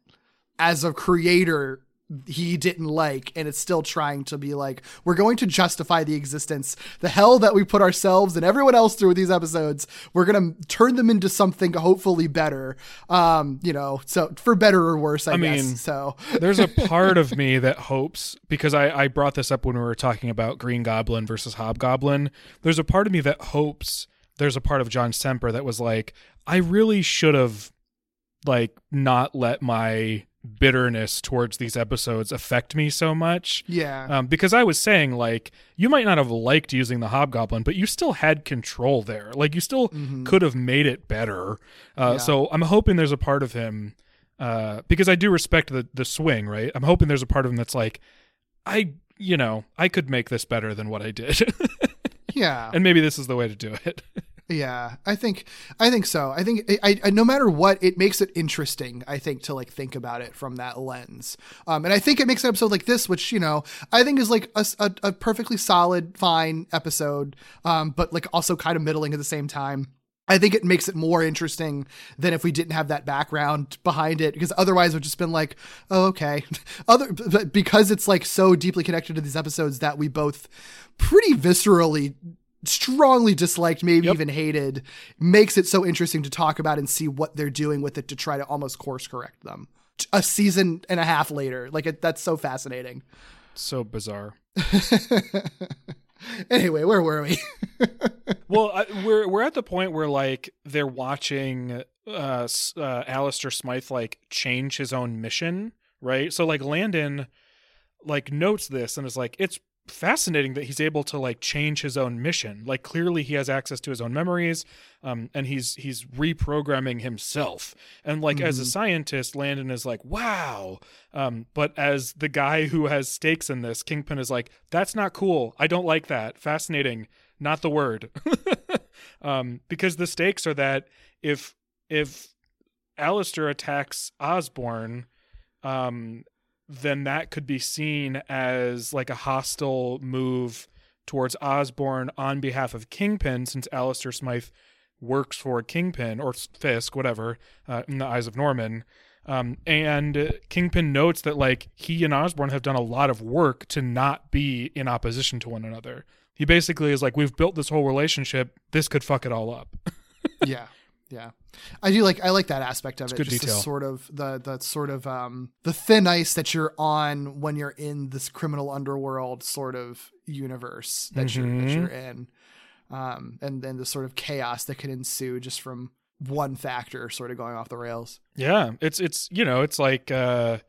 as a creator he didn't like and it's still trying to be like we're going to justify the existence the hell that we put ourselves and everyone else through with these episodes we're going to turn them into something hopefully better um you know so for better or worse i, I guess mean, so *laughs* there's a part of me that hopes because I, I brought this up when we were talking about Green Goblin versus Hobgoblin. There's a part of me that hopes there's a part of John Semper that was like, I really should have like not let my bitterness towards these episodes affect me so much. yeah Um, because I was saying, like, you might not have liked using the Hobgoblin, but you still had control there. Like, you still could have made it better. Uh, Yeah. So I'm hoping there's a part of him, uh, because I do respect the the swing, right? I'm hoping there's a part of him that's like, I, you know, I could make this better than what I did, *laughs* yeah and maybe this is the way to do it. *laughs* Yeah, I think I think so. I think I, I no matter what, it makes it interesting. I think to like think about it from that lens, um, and I think it makes an episode like this, which you know I think is like a, a, a perfectly solid, fine episode, um, but like also kind of middling at the same time. I think it makes it more interesting than if we didn't have that background behind it, because otherwise it would just been like, oh, okay. *laughs* Other because it's like so deeply connected to these episodes that we both pretty viscerally strongly disliked, maybe Yep. even hated, makes it so interesting to talk about and see what they're doing with it to try to almost course correct them. A season and a half later, like it, that's so fascinating. So bizarre. *laughs* anyway, where were we? *laughs* Well, I, we're we're at the point where like they're watching uh, uh Alistair Smythe like change his own mission, right? So like Landon like notes this and is like it's fascinating that he's able to like change his own mission. Like clearly he has access to his own memories um and he's he's reprogramming himself. And like as a scientist Landon is like, "Wow." Um but as the guy who has stakes in this, Kingpin is like, "That's not cool. I don't like that. Fascinating." Not the word. *laughs* um because the stakes are that if if Alistair attacks Osborn, um, then that could be seen as like a hostile move towards Osborn on behalf of Kingpin, since Alistair Smythe works for Kingpin or Fisk, whatever, uh, in the eyes of Norman. Um, and Kingpin notes that like he and Osborn have done a lot of work to not be in opposition to one another. He basically is like, we've built this whole relationship. This could fuck it all up. *laughs* yeah yeah i do like i like that aspect of it good just the detail. sort of the the sort of um the thin ice that you're on when you're in this criminal underworld sort of universe that you're that Mhm. you're in um and then the sort of chaos that can ensue just from one factor sort of going off the rails Yeah, it's it's you know it's like uh,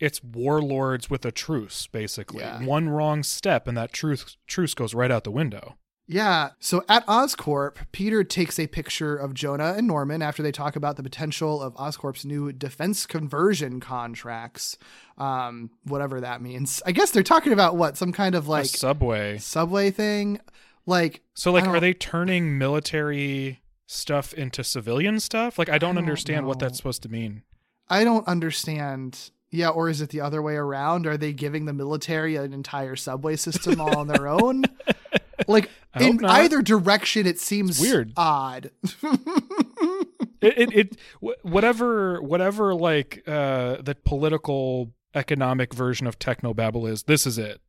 it's warlords with a truce basically. Yeah. One wrong step and that truce truce goes right out the window. Yeah. So at Oscorp, Peter takes a picture of Jonah and Norman after they talk about the potential of Oscorp's new defense conversion contracts. Um, whatever that means. I guess they're talking about what? Some kind of A like subway. subway thing? Like, So like, are they turning military stuff into civilian stuff? Like, I don't, don't understand what that's supposed to mean. I don't understand. Yeah, or is it the other way around? Are they giving the military an entire subway system all on their own? *laughs* Like *laughs* in not. either direction, it seems weird. odd. *laughs* It it, it whatever whatever like uh, the political economic version of technobabble is. This is it.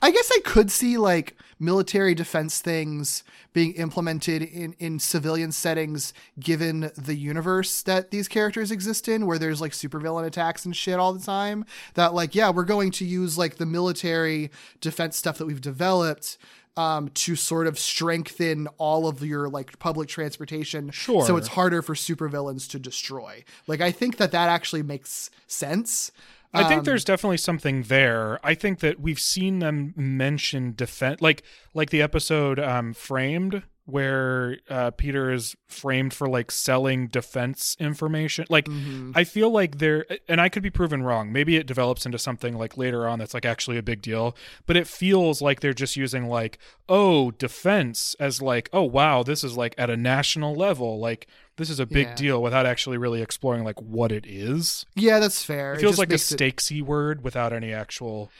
I guess I could see like military defense things being implemented in, in civilian settings given the universe that these characters exist in, where there's like supervillain attacks and shit all the time. That like, yeah, we're going to use like the military defense stuff that we've developed um, to sort of strengthen all of your like public transportation. Sure. So it's harder for supervillains to destroy. Like, I think that that actually makes sense. I think Um, there's definitely something there. I think that we've seen them mention defense, like like the episode um, "Framed," where uh, Peter is framed for like selling defense information. Like, Mm-hmm. I feel like there, and I could be proven wrong. Maybe it develops into something like later on that's like actually a big deal. But it feels like they're just using like, oh, defense as like, oh wow, this is like at a national level, like. This is a big Yeah. deal without actually really exploring like what it is. Yeah, that's fair. It feels just like a makes it- stakesy word without any actual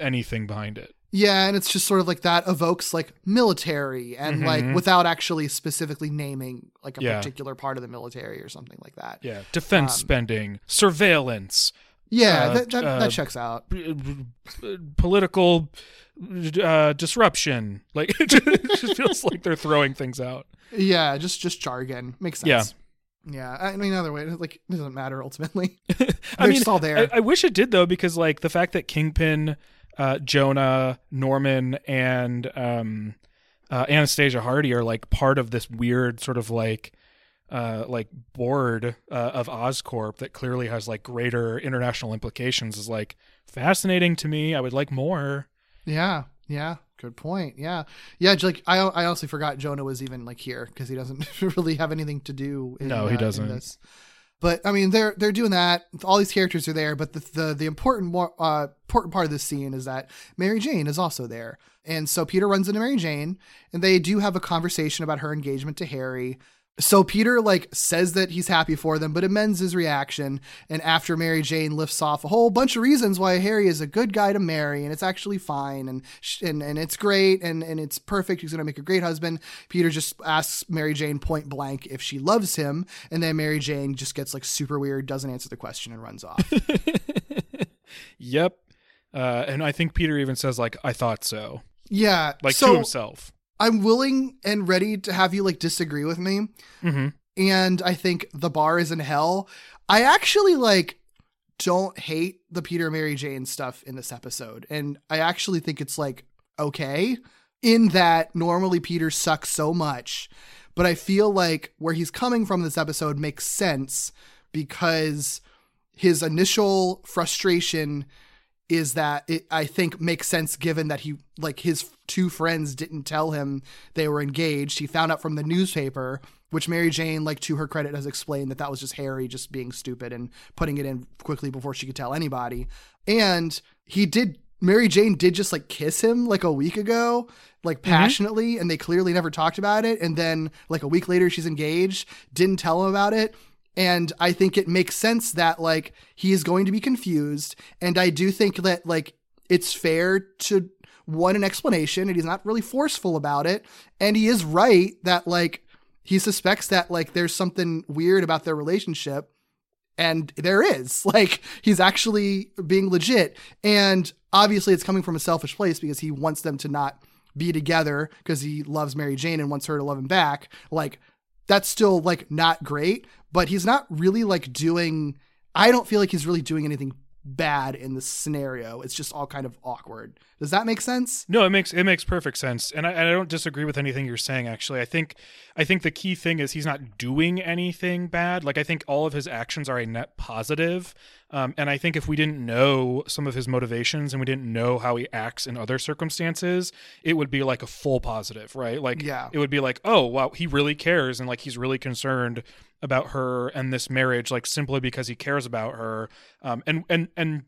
anything behind it. Yeah, and it's just sort of like that evokes like military and like Mhm. without actually specifically naming like a Yeah. particular part of the military or something like that. Yeah, defense Um, spending, surveillance, Yeah, Uh, that, that, uh, that checks out. political uh, disruption. Like *laughs* it just, feels like they're throwing things out. Yeah, just just jargon makes sense. Yeah, Yeah, I mean, either way, like it doesn't matter ultimately. *laughs* I mean, just all there. I, I wish it did though, because like the fact that Kingpin, uh, Jonah, Norman, and um, uh, Anastasia Hardy are like part of this weird sort of like uh, like board uh, of Oscorp that clearly has like greater international implications is like fascinating to me. I would like more. Yeah, yeah, good point. Yeah, yeah. Like I, I honestly forgot Jonah was even like here because he doesn't *laughs* really have anything to do. In, No, he uh, doesn't. this. But I mean, they're they're doing that. All these characters are there, but the the, the important uh, important part of this scene is that Mary Jane is also there, and so Peter runs into Mary Jane, and they do have a conversation about her engagement to Harry. So Peter like says that he's happy for them, but amends his reaction. And after Mary Jane lifts off a whole bunch of reasons why Harry is a good guy to marry, and it's actually fine, and sh- and and it's great, and and it's perfect. He's gonna make a great husband. Peter just asks Mary Jane point blank if she loves him, and then Mary Jane just gets like super weird, doesn't answer the question, and runs off. *laughs* Yep. Uh, and I think Peter even says like, "I thought so," yeah, like so to himself. I'm willing and ready to have you like disagree with me. hmm and I think the bar is in hell. I actually like don't hate the Peter Mary Jane stuff in this episode, and I actually think it's like okay in that normally Peter sucks so much, but I feel like where he's coming from this episode makes sense because his initial frustration is that it I think makes sense given that he like his two friends didn't tell him they were engaged. He found out from the newspaper, which Mary Jane like to her credit has explained that that was just Harry just being stupid and putting it in quickly before she could tell anybody. And he did Mary Jane did just like kiss him like a week ago, like mm-hmm. passionately, and they clearly never talked about it. And then like a week later, she's engaged, didn't tell him about it. And I think it makes sense that like he is going to be confused. And I do think that like it's fair to want an explanation and he's not really forceful about it. And he is right that like he suspects that like there's something weird about their relationship and there is *laughs* like he's actually being legit and obviously it's coming from a selfish place because he wants them to not be together because he loves Mary Jane and wants her to love him back like that's still like not great but he's not really like doing I don't feel like he's really doing anything bad in this scenario it's just all kind of awkward does that make sense No, it makes it makes perfect sense, and I, I don't disagree with anything you're saying. Actually, I think I think the key thing is he's not doing anything bad. Like I think all of his actions are a net positive, um, and I think if we didn't know some of his motivations and we didn't know how he acts in other circumstances, it would be like a full positive, right? Like Yeah. it would be like, oh wow, he really cares, and like he's really concerned about her and this marriage, like simply because he cares about her, um, and and and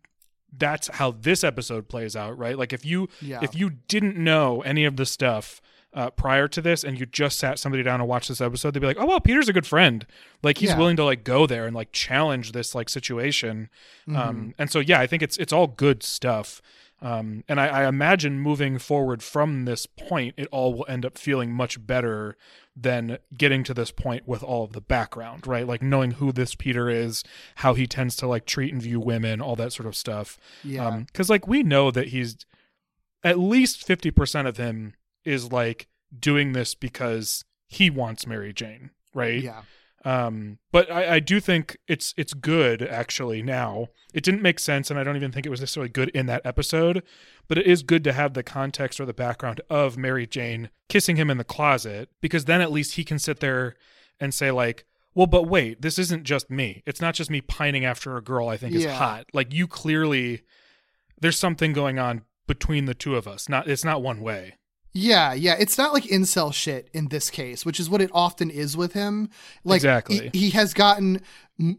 that's how this episode plays out, right? Like if you Yeah. if you didn't know any of the stuff uh, prior to this and you just sat somebody down and watched this episode, they'd be like, "Oh well, Peter's a good friend. Like he's Yeah. willing to like go there and like challenge this like situation." Mm-hmm. Um, and so yeah, I think it's it's all good stuff. Um, and I, I imagine moving forward from this point, it all will end up feeling much better than getting to this point with all of the background, right? Like knowing who this Peter is, how he tends to like treat and view women, all that sort of stuff. yeah um, Because like we know that he's at least fifty percent of him is like doing this because he wants Mary Jane, right? yeah Um, but I, I do think it's it's good actually now. It didn't make sense, and I don't even think it was necessarily good in that episode. But it is good to have the context or the background of Mary Jane kissing him in the closet, because then at least he can sit there and say like, "Well, but wait, this isn't just me. It's not just me pining after a girl I think is hot. Like you clearly, there's something going on between the two of us. Not it's not one way." Yeah, yeah. It's not like incel shit in this case, which is what it often is with him. Like Exactly. he, he has gotten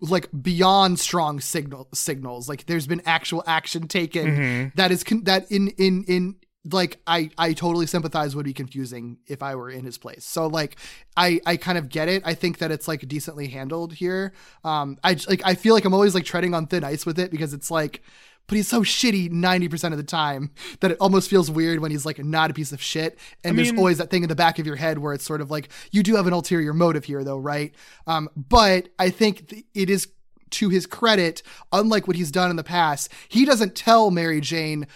like beyond strong signal signals. Like there's been actual action taken Mm-hmm. that is con- that in in in like I I totally sympathize would be confusing if I were in his place. So like I I kind of get it. I think that it's like decently handled here. Um I like I feel like I'm always like treading on thin ice with it because it's like but he's so shitty 90% of the time that it almost feels weird when he's like not a piece of shit. And I there's mean- always that thing in the back of your head where it's sort of like, you do have an ulterior motive here though, right? Um, but I think th- it is to his credit, unlike what he's done in the past, he doesn't tell Mary Jane,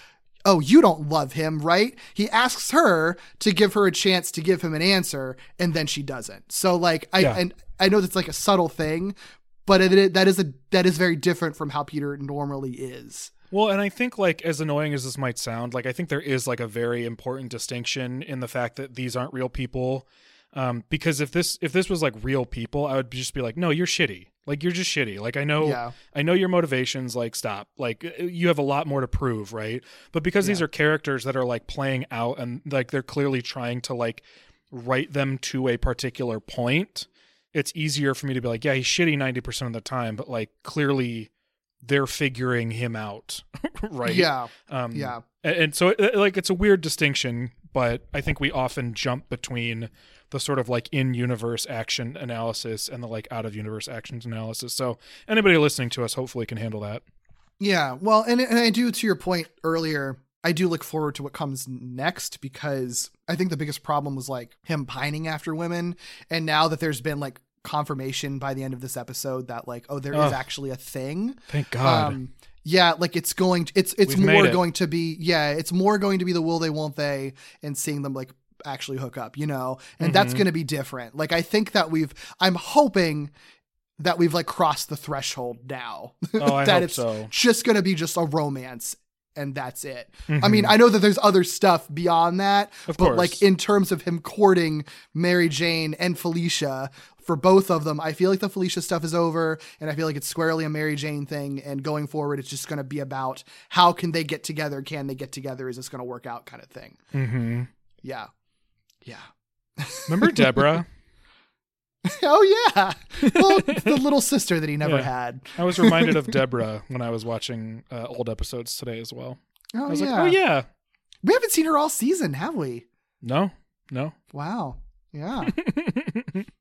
oh, you don't love him, right? He asks her to give her a chance to give him an answer, and then she doesn't. So like, I Yeah. and I know that's like a subtle thing, but it, that is a that is very different from how Peter normally is. Well, and I think like as annoying as this might sound, like I think there is like a very important distinction in the fact that these aren't real people. Um, because if this if this was like real people, I would just be like, no, you're shitty. Like you're just shitty. Like I know Yeah. I know your motivations. Like stop. Like you have a lot more to prove, right? But because these are characters that are like playing out and like they're clearly trying to like write them to a particular point. it's easier for me to be like, yeah, he's shitty 90% of the time, but like clearly they're figuring him out, *laughs* right? Yeah. Um, Yeah. And, and so, it, like, it's a weird distinction, but I think we often jump between the sort of like in universe action analysis and the like out of universe actions analysis. So, anybody listening to us hopefully can handle that. Yeah, well, and and I do to your point earlier. I do look forward to what comes next because I think the biggest problem was like him pining after women, and now that there's been like confirmation by the end of this episode that like oh there is Ugh. actually a thing. Thank God. Um, yeah, like it's going. To, it's it's We've more it. going to be. Yeah, it's more going to be the will they won't they, and seeing them like actually hook up. You know, and that's Mhm. going to be different. Like I think that we've. I'm hoping that we've like crossed the threshold now. Oh, I *laughs* that hope it's so. just going to be just a romance and that's it. I Mhm. mean, I know that there's other stuff beyond that, Of but course. like in terms of him courting Mary Jane and Felicia, for both of them, I feel like the Felicia stuff is over, and I feel like it's squarely a Mary Jane thing. And going forward, it's just going to be about how can they get together? Can they get together? Is this going to work out? Kind of thing. hmm Yeah, yeah. Remember Deborah? *laughs* oh yeah. Well, the little sister that he never Yeah. had. I was reminded of Deborah when I was watching uh, old episodes today as well. Oh I was yeah. like, oh yeah, We haven't seen her all season, have we? no, no. Wow. Yeah. *laughs*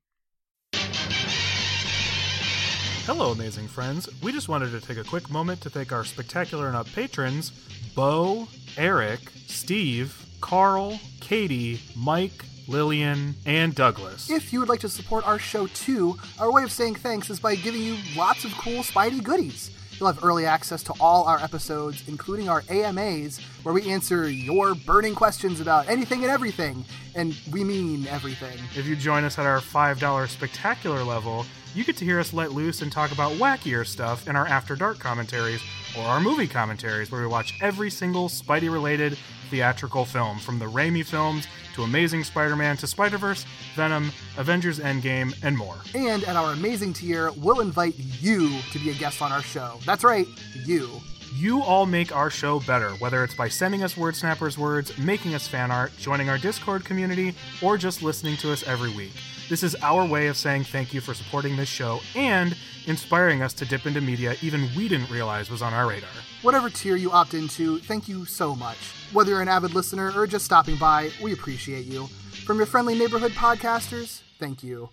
Hello, amazing friends. We just wanted to take a quick moment to thank our spectacular and up patrons Bo, Eric, Steve, Carl, Katie, Mike, Lillian, and Douglas. If you would like to support our show too, our way of saying thanks is by giving you lots of cool Spidey goodies. You'll have early access to all our episodes, including our AMAs, where we answer your burning questions about anything and everything. And we mean everything. If you join us at our $5 spectacular level, you get to hear us let loose and talk about wackier stuff in our After Dark commentaries or our movie commentaries, where we watch every single Spidey related theatrical film, from the Raimi films to Amazing Spider Man to Spider Verse, Venom, Avengers Endgame, and more. And at our amazing tier, we'll invite you to be a guest on our show. That's right, you. You all make our show better, whether it's by sending us Word Snappers words, making us fan art, joining our Discord community, or just listening to us every week. This is our way of saying thank you for supporting this show and inspiring us to dip into media even we didn't realize was on our radar. Whatever tier you opt into, thank you so much. Whether you're an avid listener or just stopping by, we appreciate you. From your friendly neighborhood podcasters, thank you.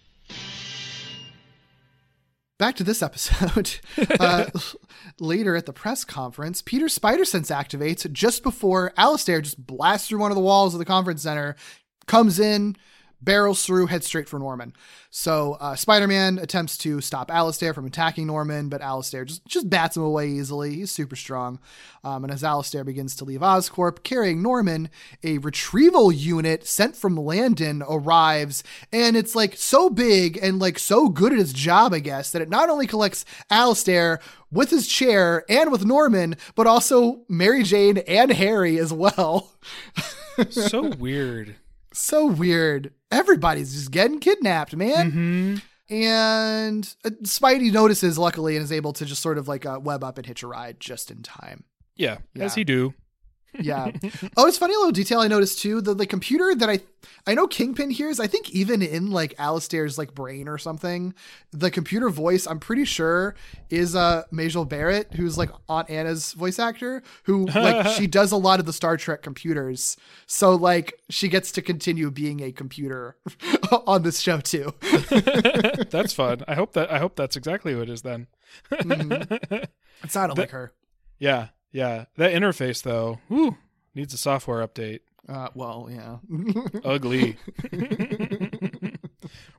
Back to this episode. *laughs* uh, later at the press conference, Peter's spider sense activates just before Alistair just blasts through one of the walls of the conference center, comes in, barrels through, heads straight for Norman. So uh, Spider-Man attempts to stop Alistair from attacking Norman, but Alistair just just bats him away easily. He's super strong. Um, and as Alistair begins to leave Oscorp carrying Norman, a retrieval unit sent from Landon arrives, and it's like so big and like so good at its job, I guess, that it not only collects Alistair with his chair and with Norman, but also Mary Jane and Harry as well. *laughs* so weird. So weird. Everybody's just getting kidnapped, man. hmm And uh, Spidey notices, luckily, and is able to just sort of like uh, web up and hitch a ride just in time. Yeah, Yeah. as he do. Yeah. *laughs* oh, it's funny a little detail I noticed too. The the computer that I I know Kingpin hears. I think even in like Alistair's like brain or something, the computer voice I'm pretty sure is uh Majel Barrett, who's like Aunt Anna's voice actor, who like she *laughs* does a lot of the Star Trek computers. So like she gets to continue being a computer *laughs* on this show too. that's fun. I hope that I hope that's exactly what it is then. It sounded like her. Yeah, yeah. That interface though, whew, needs a software update. Uh, well, yeah. *laughs* Ugly. *laughs*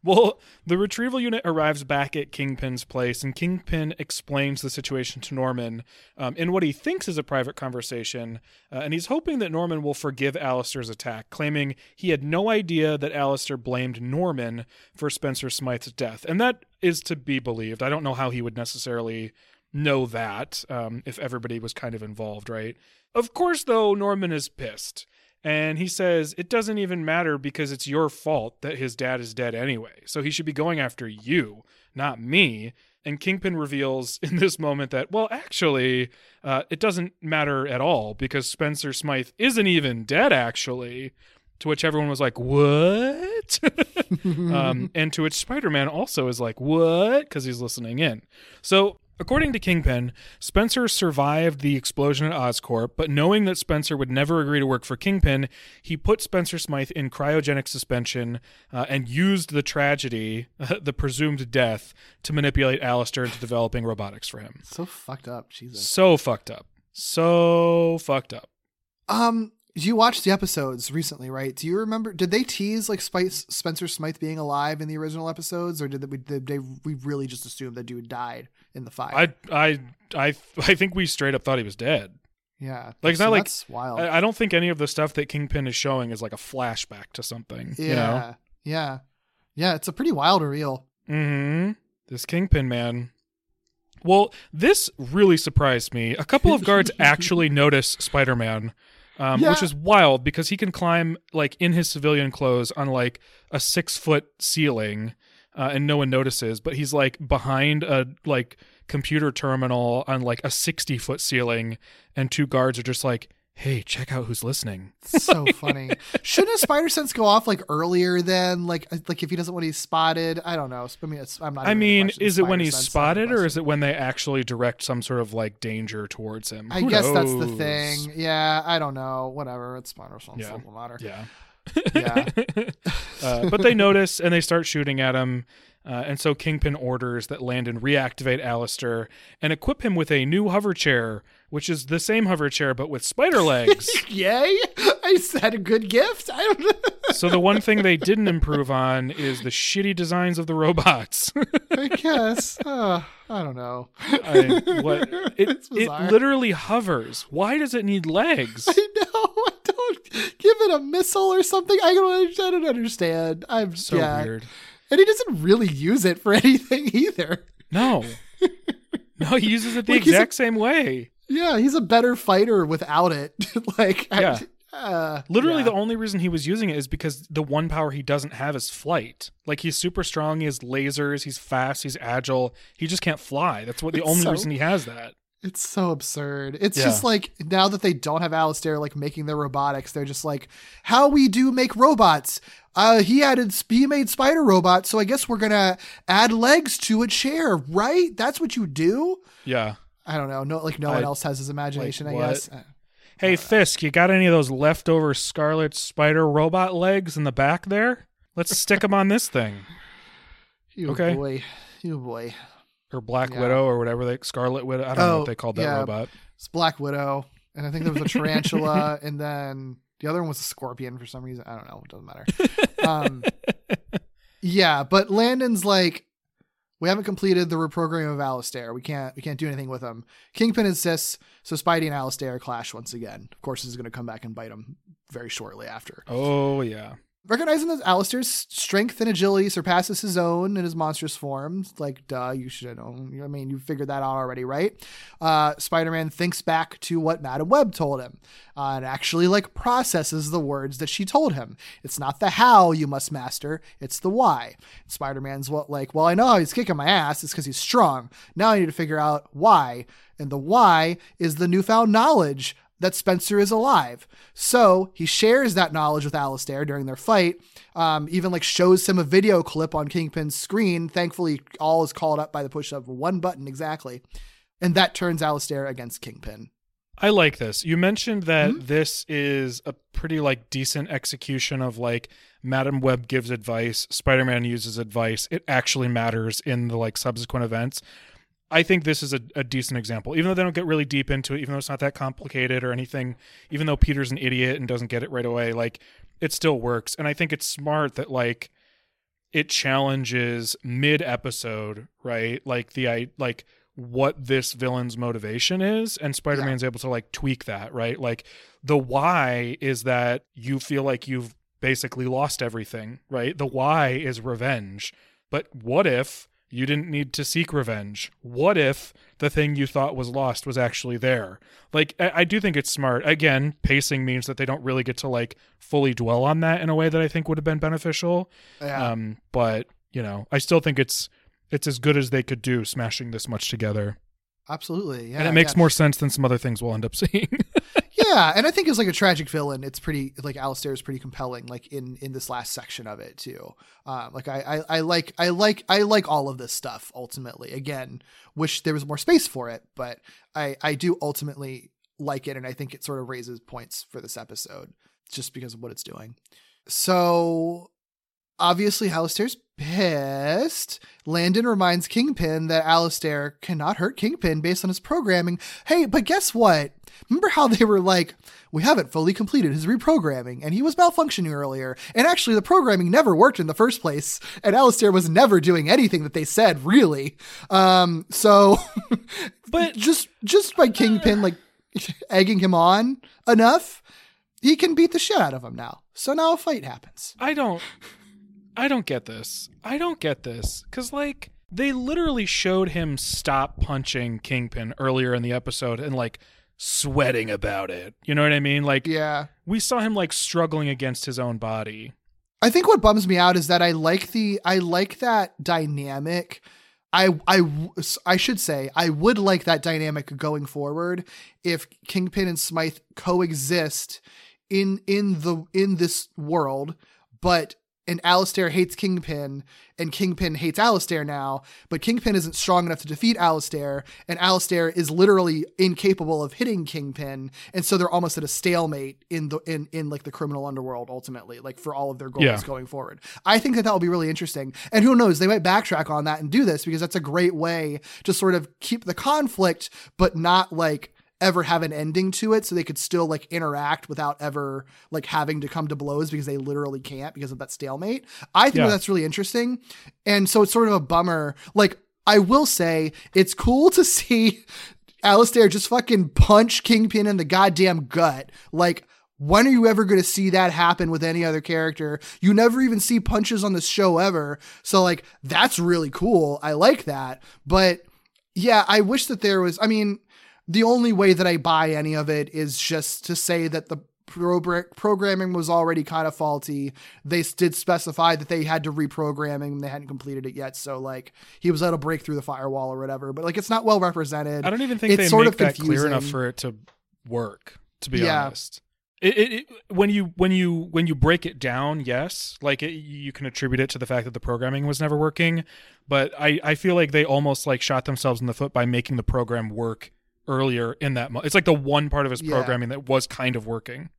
well, the retrieval unit arrives back at Kingpin's place, and Kingpin explains the situation to Norman um, in what he thinks is a private conversation. Uh, and he's hoping that Norman will forgive Alistair's attack, claiming he had no idea that Alistair blamed Norman for Spencer Smythe's death. And that is to be believed. I don't know how he would necessarily know that um, if everybody was kind of involved, right? Of course, though, Norman is pissed. And he says it doesn't even matter because it's your fault that his dad is dead anyway. So he should be going after you, not me. And Kingpin reveals *laughs* in this moment that, well, actually, uh, it doesn't matter at all because Spencer Smythe isn't even dead, actually. To which everyone was like, "What?" *laughs* um, and to which Spider-Man also is like, "What?" Because he's listening in. So, according to Kingpin, Spencer survived the explosion at Oscorp, but knowing that Spencer would never agree to work for Kingpin, he put Spencer Smythe in cryogenic suspension uh, and used the tragedy, *laughs* the presumed death, to manipulate Alistair into developing robotics for him. So fucked up. Jesus. So fucked up. So fucked up. Um, you watched the episodes recently, right? Do you remember? Did they tease like Spice, Spencer Smythe being alive in the original episodes, or did they, did they we really just assume that dude died in the fire? I I I I think we straight up thought he was dead. yeah, Like, it's So not like- that's wild. I, I don't think any of the stuff that Kingpin is showing is like a flashback to something. yeah, You know? yeah, yeah. It's a pretty wild reveal. Mm-hmm. This Kingpin man. Well, this really surprised me. A couple of guards *laughs* actually notice Spider-Man, um, Yeah. which is wild because he can climb like in his civilian clothes on like a six-foot ceiling, uh, and no one notices. But he's like behind a like computer terminal on like a sixty-foot ceiling, and two guards are just like, "Hey, check out who's listening." *laughs* So funny. Shouldn't a spider sense go off like earlier than like like if he doesn't want he's spotted? I don't know. I mean, it's, I'm not. I mean, is it when he's spotted, or is it when they actually direct some sort of like danger towards him? I Who guess that's the thing. Yeah, I don't know. Whatever. It's spider sense. Yeah. Doesn't matter. Yeah. Yeah. *laughs* uh, but they notice and they start shooting at him. Uh, and so Kingpin orders that Landon reactivate Alistair and equip him with a new hover chair, which is the same hover chair but with spider legs. *laughs* Yay! I said a good gift. I don't know. so the one thing they didn't *laughs* improve on is the shitty designs of the robots. *laughs* I guess. Uh, I don't know. I, what, it, it literally hovers. Why does it need legs? I know. I don't give it a missile or something. I don't. I don't understand. I'm So yeah. weird. And he doesn't really use it for *laughs* anything either. No. No, he uses it the *laughs* Like, he's a- exact same way. Yeah, he's a better fighter without it. *laughs* like, I- Yeah. uh, Literally, yeah. the only reason he was using it is because the one power he doesn't have is flight. Like he's super strong, he has lasers, he's fast, he's agile. He just can't fly. That's what the It's only so- reason he has that. It's so absurd. It's Yeah. just like now that they don't have Alistair like making their robotics, they're just like, how we do make robots. Uh, he added, he made spider robots, so I guess we're gonna add legs to a chair, right? That's what you do. Yeah. I don't know. No, like no one else has his imagination. I guess. Uh, Hey Fisk, you got any of those leftover Scarlet Spider robot legs in the back there? Let's stick them on this thing. *laughs* You Okay. boy, you boy. Or Black Yeah. Widow or whatever they Scarlet Widow. I don't know Oh, what they called that yeah. robot. It's Black Widow, and I think there was a tarantula, *laughs* and then the other one was a scorpion for some reason. I don't know. It doesn't matter. *laughs* Um, yeah, but Landon's like, we haven't completed the reprogramming of Alistair. We can't we can't do anything with him. Kingpin insists, so Spidey and Alistair clash once again. Of course, this is going to come back and bite him very shortly after. Oh yeah. Recognizing that Alistair's strength and agility surpasses his own in his monstrous form, like, duh, you should know. I mean, you figured that out already, right? Uh, Spider Man thinks back to what Madame Web told him uh, and actually, like, processes the words that she told him. It's not the how you must master, it's the why. Spider Man's what, like, well, I know he's kicking my ass, it's because he's strong. Now I need to figure out why. And the why is the newfound knowledge that Spencer is alive. So he shares that knowledge with Alistair during their fight. Um, even like shows him a video clip on Kingpin's screen. Thankfully, all is called up by the push of one button exactly. And that turns Alistair against Kingpin. I like this. You mentioned that Mm-hmm. this is a pretty like decent execution of like Madame Web gives advice, Spider-Man uses advice. It actually matters in the like subsequent events. I think this is a, a decent example. Even though they don't get really deep into it, even though it's not that complicated or anything, even though Peter's an idiot and doesn't get it right away, like it still works. And I think it's smart that like it challenges mid episode, right? Like the I like what this villain's motivation is and Spider-Man's able to like tweak that, right? Like the why is that you feel like you've basically lost everything, right? The why is revenge. But what if you didn't need to seek revenge? What if the thing you thought was lost was actually there? Like, I, I do think it's smart. Again, pacing means that they don't really get to like fully dwell on that in a way that I think would have been beneficial. Yeah. Um, but you know, I still think it's it's as good as they could do smashing this much together, Absolutely. Yeah. and it makes yeah. more sense than some other things we'll end up *laughs* seeing. Yeah, and I think as like a tragic villain, it's pretty like Alistair is pretty compelling. Like in in this last section of it too. Um, like I, I I like I like I like all of this stuff. Ultimately, again, wish there was more space for it, but I I do ultimately like it, and I think it sort of raises points for this episode just because of what it's doing. So obviously, Alistair's pissed. Landon reminds Kingpin that Alistair cannot hurt Kingpin based on his programming. Hey, but guess what? Remember how they were like, we haven't fully completed his reprogramming, and he was malfunctioning earlier. And actually, the programming never worked in the first place, and Alistair was never doing anything that they said, really. Um, so, *laughs* But- just just by Kingpin like *laughs* egging him on enough, he can beat the shit out of him now. So now a fight happens. I don't I don't get this. I don't get this cuz like they literally showed him stop punching Kingpin earlier in the episode and like sweating about it. You know what I mean? Like Yeah. we saw him like struggling against his own body. I think what bums me out is that I like the I like that dynamic. I I I should say I would like that dynamic going forward if Kingpin and Smythe coexist in in the in this world, but and Alistair hates Kingpin and Kingpin hates Alistair now, but Kingpin isn't strong enough to defeat Alistair, and Alistair is literally incapable of hitting Kingpin, and so they're almost at a stalemate in the in in like the criminal underworld ultimately, like for all of their goals Yeah. going forward. I think that that will be really interesting, and who knows, they might backtrack on that and do this because that's a great way to sort of keep the conflict, but not like ever have an ending to it so they could still like interact without ever like having to come to blows because they literally can't because of that stalemate. I think Yeah. that that's really interesting. And so it's sort of a bummer. Like I will say it's cool to *laughs* see Alistair just fucking punch Kingpin in the goddamn gut. Like when are you ever going to see that happen with any other character? You never even see punches on this show ever. So like that's really cool. I like that. But yeah, I wish that there was. I mean, the only way that I buy any of it is just to say that the programming was already kind of faulty. They did specify that they had to reprogramming and they hadn't completed it yet. So like he was able to break through the firewall or whatever. But like it's not well represented. I don't even think It's they sort make of that clear enough for it to work. To be Yeah. honest, it, it, it when you when you when you break it down, yes, like it, you can attribute it to the fact that the programming was never working. But I I feel like they almost like shot themselves in the foot by making the program work earlier in that. Mo- it's like the one part of his Yeah. programming that was kind of working.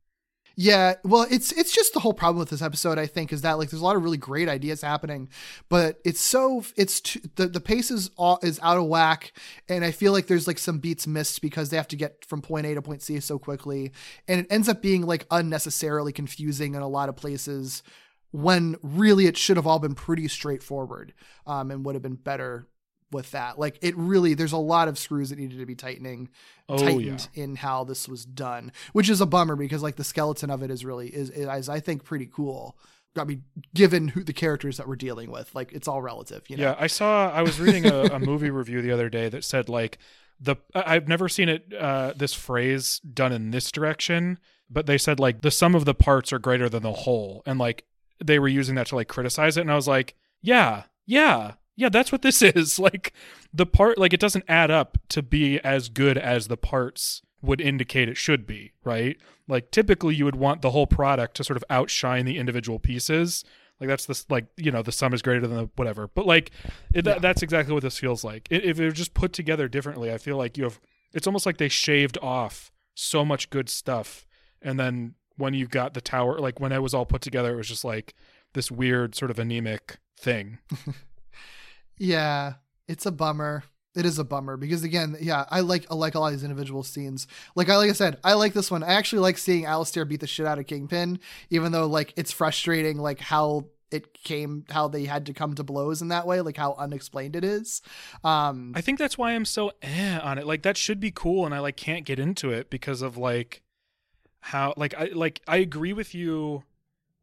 Yeah, well, it's it's just the whole problem with this episode. I think is that like there's a lot of really great ideas happening, but it's so it's too, the the pace is all, is out of whack, and I feel like there's like some beats missed because they have to get from point A to point C so quickly, and it ends up being like unnecessarily confusing in a lot of places when really it should have all been pretty straightforward, um, and would have been better with that. Like it really, there's a lot of screws that needed to be tightening Oh tightened in how this was done, which is a bummer because like the skeleton of it is really is, is I think pretty cool. I mean, given who the characters that we're dealing with, like it's all relative, you know. Yeah, I saw. I was reading a, a movie *laughs* review the other day that said like the. I've never seen it. Uh, this phrase done in this direction, but they said like the sum of the parts are greater than the whole, and like they were using that to like criticize it, and I was like, yeah, yeah, yeah, that's what this *laughs* is. Like the part, like it doesn't add up to be as good as the parts would indicate it should be, right? Like typically you would want the whole product to sort of outshine the individual pieces. Like that's this like you know the sum is greater than the whatever. But like it, that, that's exactly what this feels like. I if it were just put together differently, I feel like you have. It's almost like they shaved off so much good stuff, and then when you got the tower, like when it was all put together, it was just like this weird sort of anemic thing. *laughs* Yeah, it's a bummer. It is a bummer because again, yeah, I like I like a lot of these individual scenes. Like I like I said, I like this one. I actually like seeing Alistair beat the shit out of Kingpin, even though like it's frustrating like how it came how they had to come to blows in that way, like how unexplained it is. Um I think that's why I'm so eh on it. Like that should be cool, and I like can't get into it because of like how like I like I agree with you.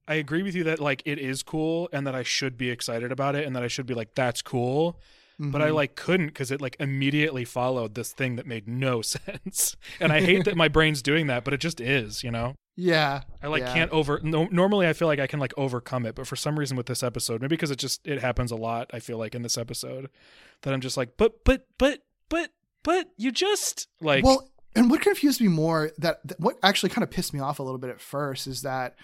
I agree with you that like it is cool and that I should be excited about it and that I should be like that's cool. But I mhm. like couldn't because it like immediately followed this thing that made no *laughs* sense. And I hate that my brain's doing that, but it just is, you know. yeah. I like yeah. can't over. No, normally, I feel like I can like overcome it, but for some reason with this episode, maybe because it just it happens a lot. I feel like in this episode that I'm just like, but but but but but you just like Well, and what confused me more that, that what actually kind of pissed me off a little bit at first is that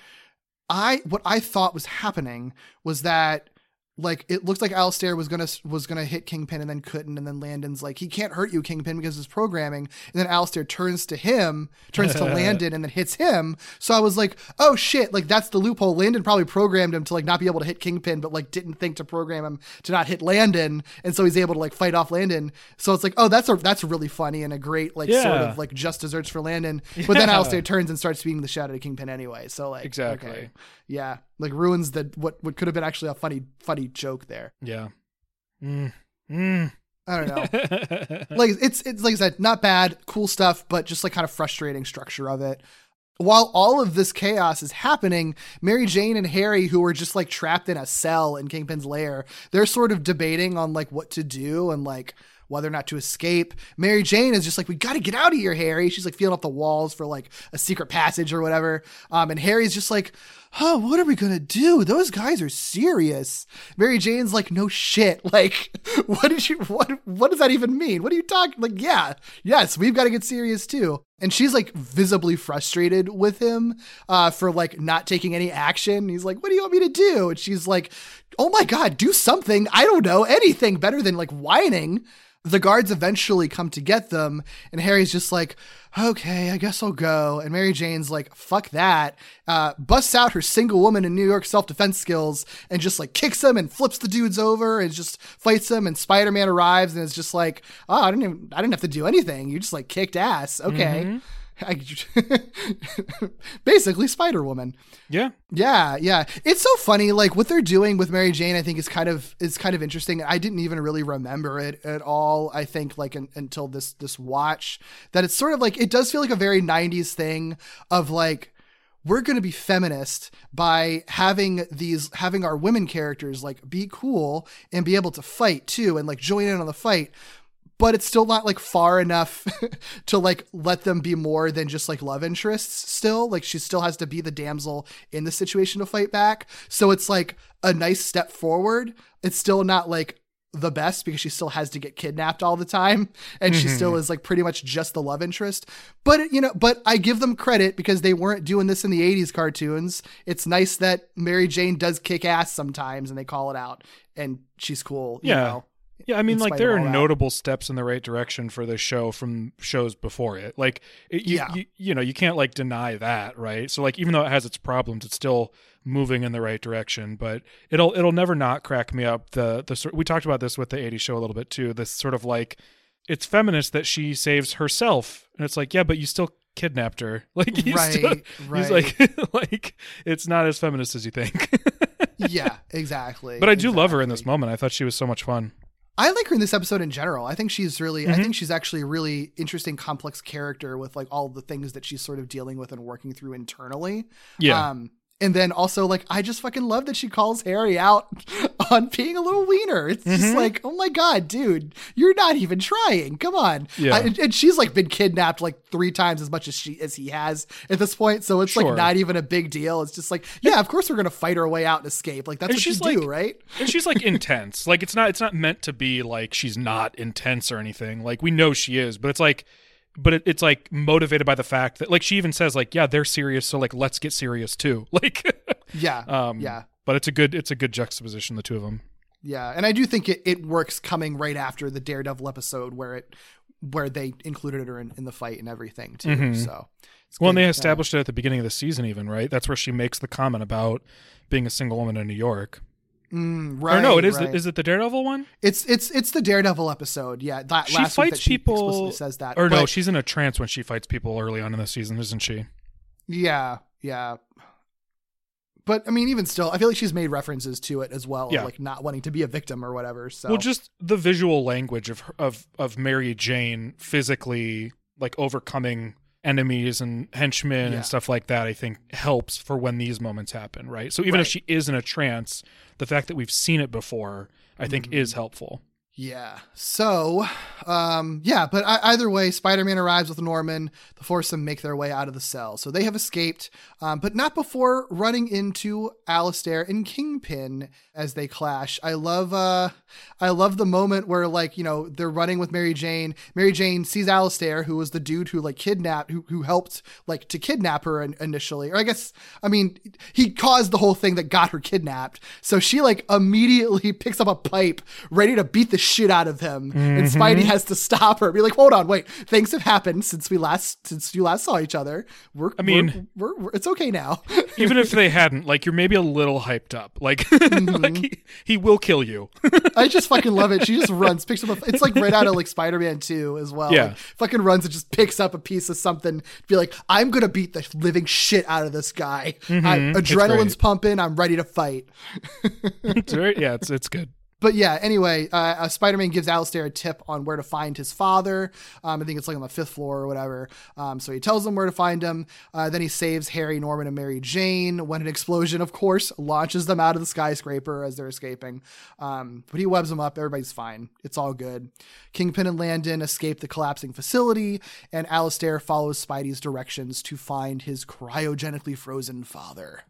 I what I thought was happening was that like it looks like Alistair was gonna was gonna hit Kingpin and then couldn't, and then Landon's like he can't hurt you, Kingpin, because it's programming. And then Alistair turns to him, turns to *laughs* Landon, and then hits him. So I was like, oh shit, like that's the loophole. Landon probably programmed him to like not be able to hit Kingpin, but like didn't think to program him to not hit Landon, and so he's able to like fight off Landon. So it's like, oh, that's a that's really funny and a great like sort of like just desserts for Landon. But then *laughs* Yeah. Alistair turns and starts beating the shit out of Kingpin anyway. So like Exactly. okay. Yeah. Like ruins the what what could have been actually a funny funny joke there. Yeah. Mm. Mm. I don't know. *laughs* like it's it's like I said, not bad, cool stuff, but just like kind of frustrating structure of it. While all of this chaos is happening, Mary Jane and Harry, who are just like trapped in a cell in Kingpin's lair, they're sort of debating on like what to do and like whether or not to escape. Mary Jane is just like, we got to get out of here, Harry. She's like feeling up the walls for like a secret passage or whatever. Um, and Harry's just like, oh, what are we gonna do? Those guys are serious. Mary Jane's like, no shit. *laughs* Like, what did you what what does that even mean? What are you talking like, yeah, yes, we've got to get serious too. And she's like visibly frustrated with him uh, for like not taking any action. He's like, what do you want me to do? And she's like, oh my God, do something. I don't know, anything better than like whining. The guards eventually come to get them, and Harry's just like, okay, I guess I'll go. And Mary Jane's like, fuck that. Uh, busts out her single woman in New York self defense skills and just like kicks him and flips the dudes over and just fights him. And Spider Man arrives and is just like, oh, I didn't even, I didn't have to do anything. You just like kicked ass. Okay. Mm-hmm. *laughs* I, basically, Spider Woman. yeah. Yeah, yeah. It's so funny. Like what they're doing with Mary Jane, I think is kind of is kind of interesting. I didn't even really remember it at all. I think like un until this this watch that it's sort of like it does feel like a very '90s thing of like we're going to be feminist by having these having our women characters like be cool and be able to fight too and like join in on the fight. But it's still not like far enough *laughs* to like let them be more than just like love interests still. Like she still has to be the damsel in the situation to fight back. So it's like a nice step forward. It's still not like the best because she still has to get kidnapped all the time and she still mm-hmm. is like pretty much just the love interest. But you know but i give them credit because they weren't doing this in the 80s cartoons. It's nice that mary jane does kick ass sometimes and they call it out and she's cool you Yeah. know Yeah, I mean, like there are notable steps in the right direction for this show from shows before it. Like, it, you, Yeah. you, you know, you can't like deny that, right? So, like, even though it has its problems, it's still moving in the right direction. But it'll it'll never not crack me up. The the we talked about this with the '80s show a little bit too. This sort of like it's feminist that she saves herself, and it's like, yeah, but you still kidnapped her. *laughs* Like, he's Right, still, right. He's like, *laughs* like it's not as feminist as you think. *laughs* yeah, exactly. but I do love her in this moment. I thought she was so much fun. I like her in this episode in general. I think she's really, Mm-hmm. I think she's actually a really interesting, complex character with like all the things that she's sort of dealing with and working through internally. Yeah. Um, and then also like I just fucking love that she calls Harry out *laughs* on being a little wiener. It's Mm-hmm. just like, oh my god, dude, you're not even trying. Come on. Yeah. I- and, she's like been kidnapped like three times as much as she as he has at this point. So it's Sure. like not even a big deal. It's just like, yeah, of course we're gonna fight our way out and escape. Like that's And what she's you do, right? and she's like intense like it's not it's not meant to be like she's not intense or anything like we know she is but it's like but it, it's like motivated by the fact that like she even says like yeah they're serious so like let's get serious too *laughs* like Yeah. um yeah. but it's a good it's a good juxtaposition the two of them Yeah, and I do think it, it works coming right after the Daredevil episode where it where they included her in, in the fight and everything too. Mhm. So well and they established it at the beginning of the season even right that's where she makes the comment about being a single woman in new york Mm, right. or no it is right. the, is it the daredevil one it's it's it's the Daredevil episode. Yeah, that she last fights that she people explicitly says that. or no she's in a trance when she fights people early on in the season isn't she yeah, yeah. But I mean, even still, I feel like she's made references to it as well, of, Yeah. like not wanting to be a victim or whatever. So Well, just the visual language of of of Mary Jane physically like overcoming enemies and henchmen Yeah. and stuff like that. I think helps for when these moments happen, right? So even if she is in a trance, the fact that we've seen it before, I think, Mm-hmm. is helpful. Yeah. So, Um, yeah, but either way, Spider Man arrives with Norman. The foursome make their way out of the cell. So they have escaped, um, but not before running into Alistair and Kingpin as they clash. I love, uh, I love the moment where like you know they're running with Mary Jane. Mary Jane sees Alistair, who was the dude who like kidnapped, who who helped like to kidnap her in, initially, or I guess I mean he caused the whole thing that got her kidnapped. So she like immediately *laughs* picks up a pipe, ready to beat the shit out of him, and Spidey has to stop her. Be like, hold on, wait, things have happened since we last since you last saw each other. We're I mean- we're, we're, we're it's okay now. *laughs* Even if they hadn't, like you're maybe a little hyped up. Like, *laughs* Mm-hmm. like he, he will kill you. *laughs* I just fucking love it. She just runs, picks up a. It's like right out of like Spider Man Two as well. Yeah. Like, fucking runs and just picks up a piece of something. Be like, I'm gonna beat the living shit out of this guy. I, Mm-hmm. it's adrenaline's pumping. I'm ready to fight. It's very, yeah, it's it's good. But yeah, anyway, uh, uh, Spider Man gives Alistair a tip on where to find his father. Um, I think it's like on the fifth floor or whatever. Um, so he tells them where to find him. Uh, then he saves Harry, Norman, and Mary Jane when an explosion, of course, launches them out of the skyscraper as they're escaping. Um, but he webs them up. Everybody's fine. It's all good. Kingpin and Landon escape the collapsing facility, and Alistair follows Spidey's directions to find his cryogenically frozen father.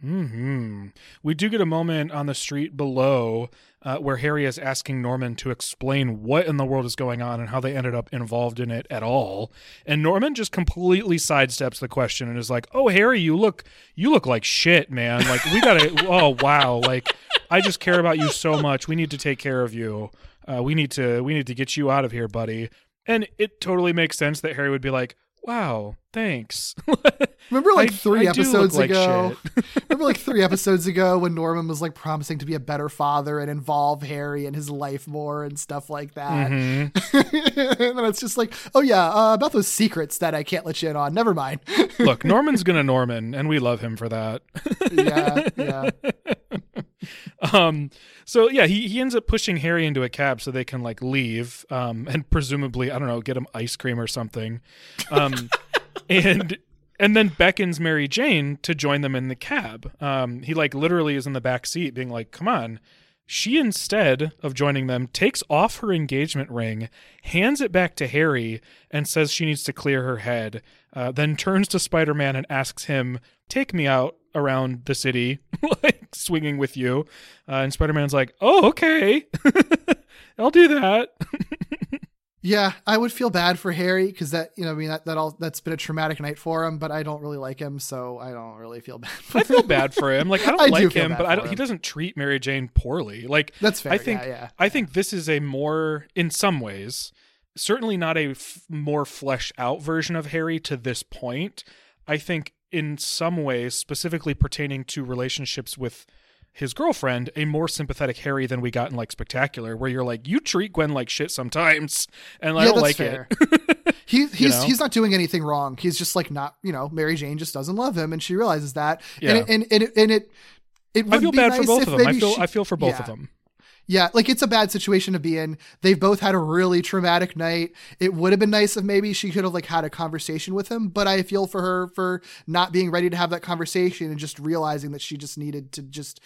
Hmm We do get a moment on the street below uh, where Harry is asking Norman to explain what in the world is going on and how they ended up involved in it at all. And Norman just completely sidesteps the question and is like, "Oh, Harry, you look you look like shit, man. Like we gotta. *laughs* oh, wow. Like I just care about you so much. We need to take care of you. Uh, we need to we need to get you out of here, buddy." And it totally makes sense that Harry would be like, "Wow, thanks." *laughs* Remember like I- three I episodes ago? shit. *laughs* remember like three episodes ago when Norman was like promising to be a better father and involve Harry in his life more and stuff like that. Mm-hmm. *laughs* and then it's just like, oh yeah, uh, about those secrets that I can't let you in on. Never mind. Look, Norman's gonna Norman, and we love him for that. yeah, yeah. um so yeah he, he ends up pushing harry into a cab so they can like leave um and presumably i don't know get him ice cream or something um and and then beckons mary jane to join them in the cab. Um he like literally is in the back seat being like come on. She instead of joining them takes off her engagement ring hands it back to harry and says she needs to clear her head uh, then turns to spider-man and asks him take me out around the city *laughs* like swinging with you. Uh, and spider-man's like oh okay. *laughs* I'll do that *laughs* Yeah, I would feel bad for Harry because that, you know, I mean, that, that all that's been a traumatic night for him, but I don't really like him, so I don't really feel bad *laughs* for i feel bad for him. Like i don't *laughs* I like feel him but i don't he doesn't treat mary jane poorly. Like That's fair, i think yeah, yeah. i think this is a more in some ways certainly not a f- more fleshed out version of harry to this point. I think in some ways specifically pertaining to relationships with his girlfriend a more sympathetic harry than we got in like spectacular where you're like you treat gwen like shit sometimes and i Yeah, don't like fair. it *laughs* He, he's know? he's not doing anything wrong. He's just like not, you know, Mary Jane just doesn't love him, and she realizes that. Yeah. And it, and, and it, and it, it would i feel be bad nice for both if of them i maybe feel she- i feel for both of them Yeah, like it's a bad situation to be in. They've both had a really traumatic night. It would have been nice if maybe she could have like had a conversation with him, but I feel for her for not being ready to have that conversation and just realizing that she just needed to just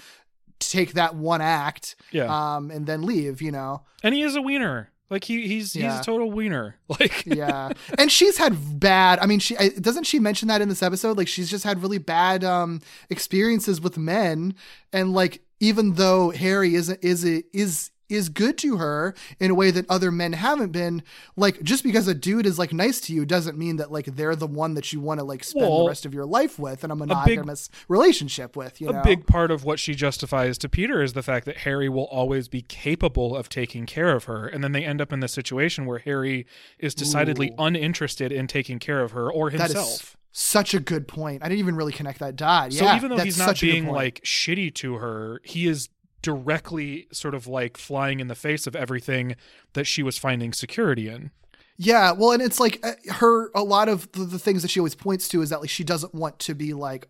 take that one act Yeah. um and then leave, you know. and he is a wiener like he he's he's a total wiener *laughs* like yeah and she's had bad i mean she I- doesn't she mention that in this episode like she's just had really bad um experiences with men and like even though harry isn't is is is good to her in a way that other men haven't been like just because a dude is like nice to you doesn't mean that like they're the one that you want to like spend Well, the rest of your life with in a monogamous relationship with you know a big part of what she justifies to Peter is the fact that Harry will always be capable of taking care of her. And then they end up in the situation where Harry is decidedly Ooh. uninterested in taking care of her or himself. Such a good point i didn't even really connect that dot so yeah even though he's not being like shitty to her, he is directly sort of like flying in the face of everything that she was finding security in. Yeah, well, and it's like uh, her. A lot of the, the things that she always points to is that like she doesn't want to be like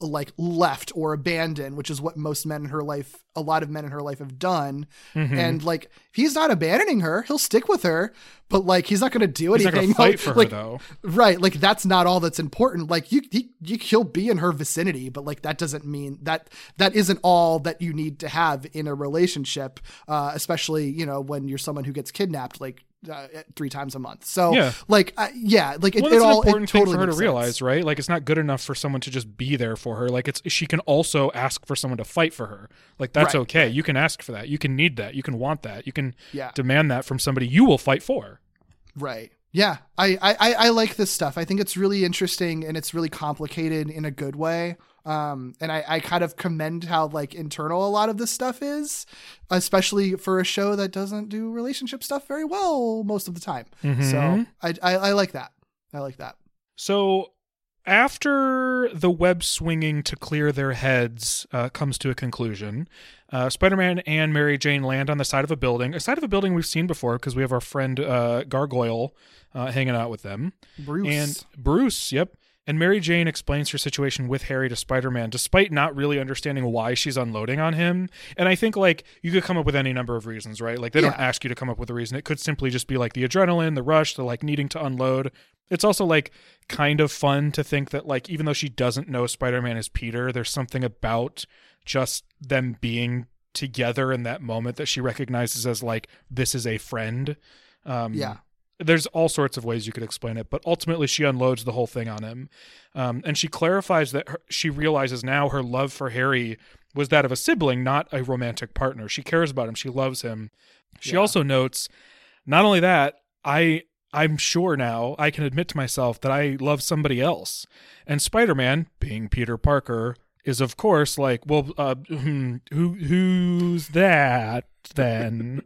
like left or abandoned, which is what most men in her life, a lot of men in her life have done. Mm-hmm. And like, if he's not abandoning her, he'll stick with her, but like, he's not going to do He's anything. fight for like, her though. Right, like that's not all that's important. Like you, he, you, he'll be in her vicinity, but like that doesn't mean that that isn't all that you need to have in a relationship. Uh, especially you know when you're someone who gets kidnapped. Like uh, three times a month. So Yeah. like uh, yeah, like it, well, it all an important it thing totally for her to sense. realize, right? Like, it's not good enough for someone to just be there for her. Like, it's she can also ask for someone to fight for her. Like, that's Right, okay. You can ask for that. You can need that. You can want that. You can Yeah. demand that from somebody you will fight for. Right. Yeah. I, I- I like this stuff. I think it's really interesting and it's really complicated in a good way. Um, and I, I kind of commend how like internal a lot of this stuff is, especially for a show that doesn't do relationship stuff very well most of the time. Mhm. So I, I, I like that. I like that. So after the web swinging to clear their heads uh, comes to a conclusion, uh, Spider-Man and Mary Jane land on the side of a building, a side of a building we've seen before because we have our friend uh, Gargoyle uh, hanging out with them. Bruce. And Bruce, yep. And Mary Jane explains her situation with Harry to Spider Man, despite not really understanding why she's unloading on him. And I think, like, you could come up with any number of reasons, right? Like, they don't ask you to come up with a reason. It could simply just be like the adrenaline, the rush, the like needing to unload. It's also, like, kind of fun to think that, like, even though she doesn't know Spider Man is Peter, there's something about just them being together in that moment that she recognizes as, like, this is a friend. Um, Yeah. There's all sorts of ways you could explain it, but ultimately she unloads the whole thing on him. Um, and she clarifies that her, she realizes now her love for Harry was that of a sibling, not a romantic partner. She cares about him, she loves him. She Yeah. also notes, not only that, I I'm sure now I can admit to myself that I love somebody else. And Spider-Man, being Peter Parker, is of course like, well, uh, *laughs* who who's that then?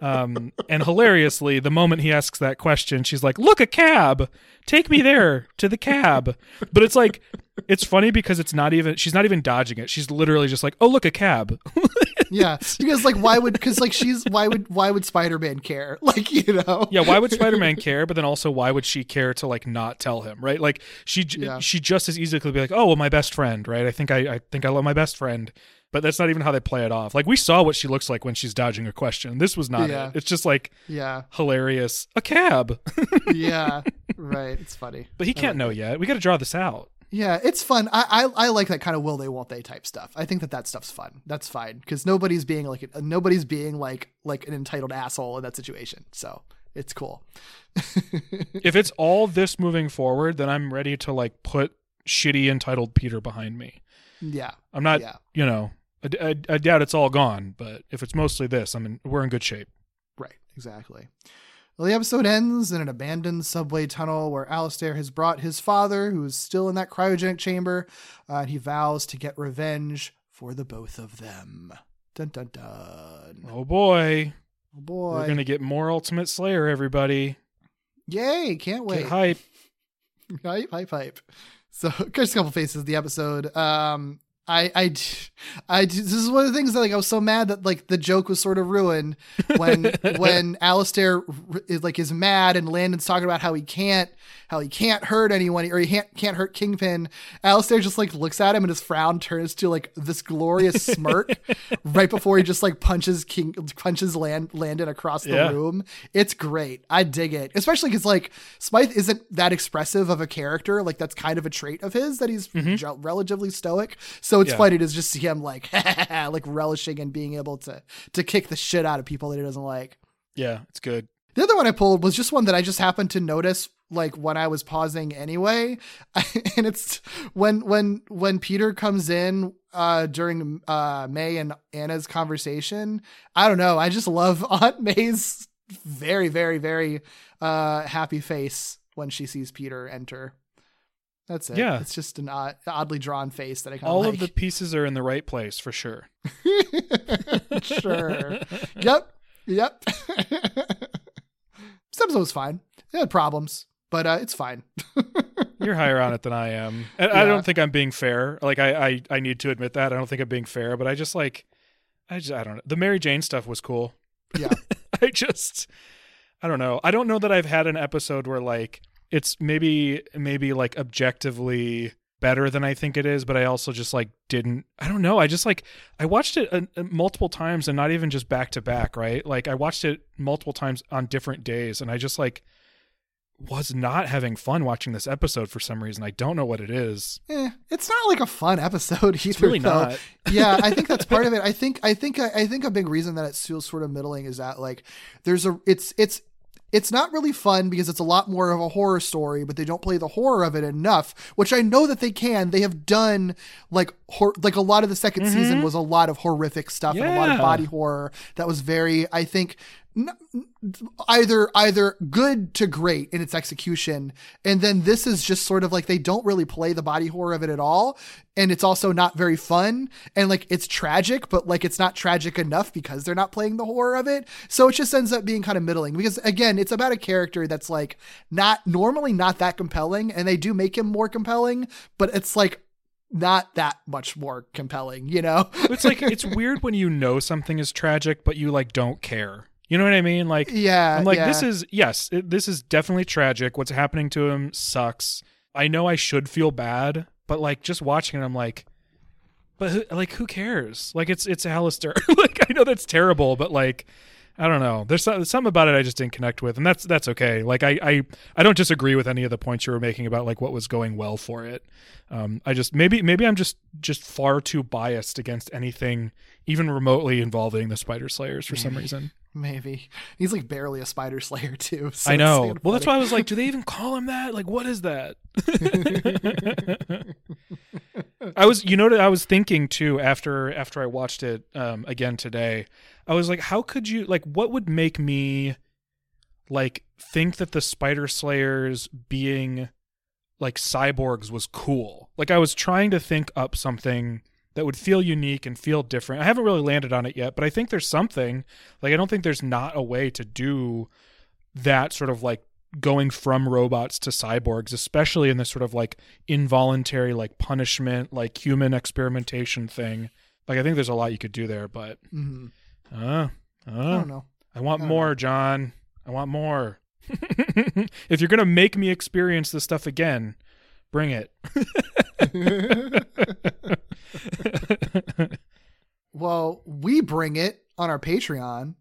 Um, and hilariously, the moment he asks that question, she's like, "Look, a cab! Take me there to the cab." But it's like, it's funny because it's not even. She's not even dodging it. She's literally just like, "Oh, look, a cab." *laughs* yeah. Because like, why would, cause like she's, why would, why would Spider-Man care? *laughs* Like, you know? yeah. Why would Spider-Man care? But then also, why would she care to like not tell him? Right? Like she Yeah. she just as easily could be like, "Oh, well, my best friend." Right? I think I I think I love my best friend. But that's not even how they play it off. Like we saw what she looks like when she's dodging a question. This was not Yeah. it. It's just like Yeah. hilarious. A cab. *laughs* Yeah. right. It's funny. But he can't know yet. We got to draw this out. Yeah, it's fun. I, I I like that kind of will they won't they type stuff. I think that that stuff's fun. That's fine because nobody's being like uh, nobody's being like like an entitled asshole in that situation. So it's cool. *laughs* if it's all this moving forward, then I'm ready to like put shitty entitled Peter behind me. Yeah, I'm not, Yeah. you know, I, I, I doubt it's all gone, but if it's mostly this, I'm in, we're in good shape. right, exactly. Well, the episode ends in an abandoned subway tunnel where Alistair has brought his father, who is still in that cryogenic chamber, uh, and he vows to get revenge for the both of them. Dun dun dun. Oh boy, Oh boy! we're gonna get more Ultimate Slayer, everybody. Yay! Can't wait. Get hype. *laughs* hype, hype, hype. So, *laughs* just a couple faces of the episode. Um, I, I, I, this is one of the things that like I was so mad that like the joke was sort of ruined when *laughs* when Alistair is like is mad and Landon's talking about how he can't how he can't hurt anyone or he can't can't hurt Kingpin. Alistair just like looks at him and his frown turns to like this glorious *laughs* smirk right before he just like punches King punches Land Landon across the Yeah. room. It's great. I dig it, especially because like Smythe isn't that expressive of a character. Like that's kind of a trait of his that he's mm-hmm. gel- relatively stoic. So it's Yeah. funny to just see him like *laughs* like relishing and being able to to kick the shit out of people that he doesn't like. Yeah, it's good. The other one I pulled was just one that I just happened to notice like when I was pausing anyway. *laughs* and it's when when when Peter comes in uh during uh May and Anna's conversation. I don't know. I just love *laughs* Aunt May's very very very uh happy face when she sees Peter enter. That's it. Yeah. It's just an odd, oddly drawn face that I kind All like. of the pieces are in the right place for sure. *laughs* sure. yep. Yep. this episode was fine. It had problems, but uh, it's fine. *laughs* You're higher on it than I am. And I don't think I'm being fair. Like I, I, I need to admit that. I don't think I'm being fair, but I just like I just I don't know. The Mary Jane stuff was cool. Yeah. *laughs* I just I don't know. I don't know that I've had an episode where like it's maybe maybe like objectively better than I think it is, but I also just like didn't I don't know. I just like I watched it uh, uh, multiple times and not even just back to back, right? Like I watched it multiple times on different days and I just like was not having fun watching this episode for some reason. I don't know what it is. Eh, it's not like a fun *laughs* episode either. really though. not. yeah, I think that's part of it. *laughs* I think I think I think a big reason that it feels sort of middling is that like there's a it's it's it's not really fun because it's a lot more of a horror story, but they don't play the horror of it enough, which I know that they can. They have done like hor- like a lot of the 2nd season was a lot of horrific stuff and a lot of body horror that was very, I think, either either good to great in its execution and then this is just sort of like they don't really play the body horror of it at all and it's also not very fun and like it's tragic but like it's not tragic enough because they're not playing the horror of it so it just ends up being kind of middling because again it's about a character that's like not normally not that compelling and they do make him more compelling but it's like not that much more compelling you know It's like it's *laughs* weird when you know something is tragic, but you like don't care. You know what I mean? Like, yeah I'm like, yeah. this is yes, it, this is definitely tragic. What's happening to him sucks. I know I should feel bad, but like just watching it, I'm like, but who, like who cares? Like it's it's Alistair. *laughs* like I know that's terrible, but like I don't know. There's some- something about it I just didn't connect with, and that's that's okay. Like I I I don't disagree with any of the points you were making about like what was going well for it. Um, I just maybe maybe I'm just just far too biased against anything even remotely involving the Spider Slayers for some reason. *laughs* maybe he's like barely a spider slayer too so I know. Well, that's why I was like, do they even call him that? Like, what is that? *laughs* I was, you know, I was thinking too after after I watched it um, again today. I was like, how could you like? What would make me like think that the Spider Slayers being like cyborgs was cool? Like, I was trying to think up something that would feel unique and feel different. I haven't really landed on it yet, but I think there's something. Like, I don't think there's not a way to do that sort of like going from robots to cyborgs, especially in this sort of like involuntary like punishment, like human experimentation thing. Like I think there's a lot you could do there, but Mhm. uh, i uh, don't know I want I more, John. I want more. *laughs* if you're gonna make me experience this stuff again, bring it. *laughs* *laughs* Well, we bring it on our Patreon,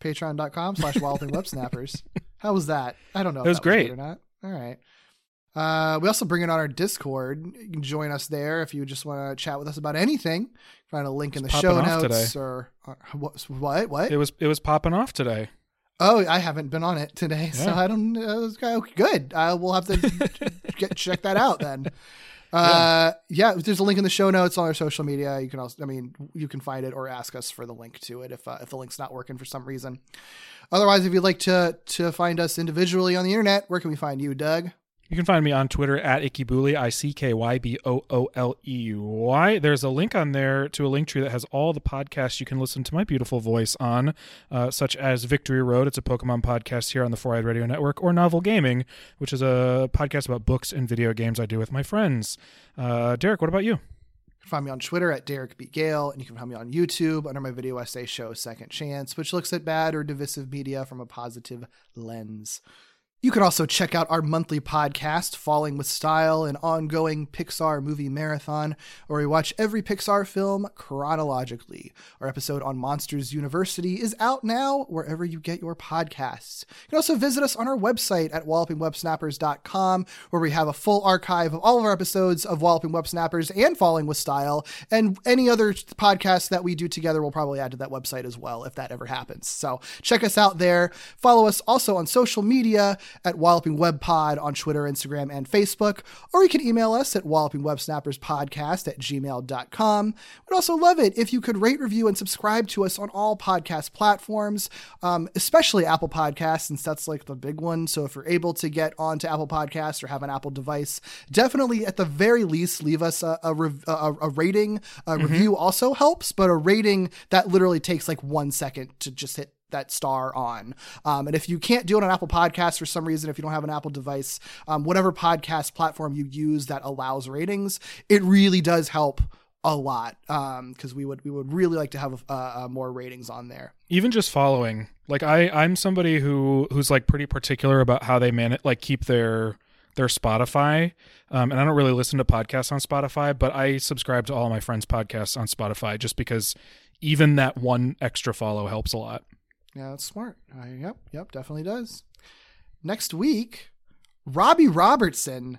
patreon.com slash walloping web snappers. How was that? I don't know. It was great. good or not. All right. Uh, we also bring it on our Discord. You can join us there if you just want to chat with us about anything. Find a link in the show notes today. or, or what? What? What? it was it was popping off today. oh, I haven't been on it today, so I don't. Uh, okay, good. Uh, we'll have to *laughs* get check that out then. Uh, yeah, there's a link in the show notes on our social media. You can also, I mean, you can find it or ask us for the link to it if uh, if the link's not working for some reason. Otherwise, if you'd like to to find us individually on the internet, where can we find you, Doug? You can find me on Twitter at Ickybooley, I C K Y B O O L E Y. There's a link on there to a link tree that has all the podcasts you can listen to my beautiful voice on, uh, such as Victory Road, it's a Pokemon podcast here on the Four Eyed Radio Network, or Novel Gaming, which is a podcast about books and video games I do with my friends. Uh, Derek, what about you? You can find me on Twitter at Derek B. Gale, and you can find me on YouTube under my video essay show Second Chance, which looks at bad or divisive media from a positive lens. You can also check out our monthly podcast, Falling with Style, an ongoing Pixar movie marathon, where we watch every Pixar film chronologically. Our episode on Monsters University is out now wherever you get your podcasts. You can also visit us on our website at wallopingwebsnappers.com, where we have a full archive of all of our episodes of Walloping Web Snappers and Falling with Style, and any other podcasts that we do together we'll probably add to that website as well if that ever happens. So check us out there. Follow us also on social media at Walloping Web Pod on Twitter, Instagram, and Facebook, or you can email us at wallopingwebsnapperspodcast at gmail.com. We'd also love it if you could rate, review, and subscribe to us on all podcast platforms, um, especially Apple Podcasts, since that's like the big one. So if you're able to get onto Apple Podcasts or have an Apple device, definitely at the very least leave us a, a, rev- a, a rating. A review also helps, but a rating that literally takes like one second to just hit that star on. Um, and if you can't do it on Apple Podcasts for some reason, if you don't have an Apple device, um, whatever podcast platform you use that allows ratings, it really does help a lot because we would we would really like to have uh, more ratings on there. even just following like i i'm somebody who who's like pretty particular about how they manage like keep their their spotify um, and i don't really listen to podcasts on spotify but i subscribe to all my friends podcasts on spotify just because even that one extra follow helps a lot Yeah, that's smart. Uh, yep, yep, definitely does. Next week, Robbie Robertson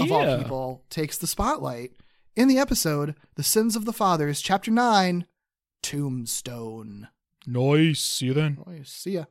of all people takes the spotlight in the episode "The Sins of the Fathers," Chapter Nine, Tombstone. nice see you then Nice. see ya.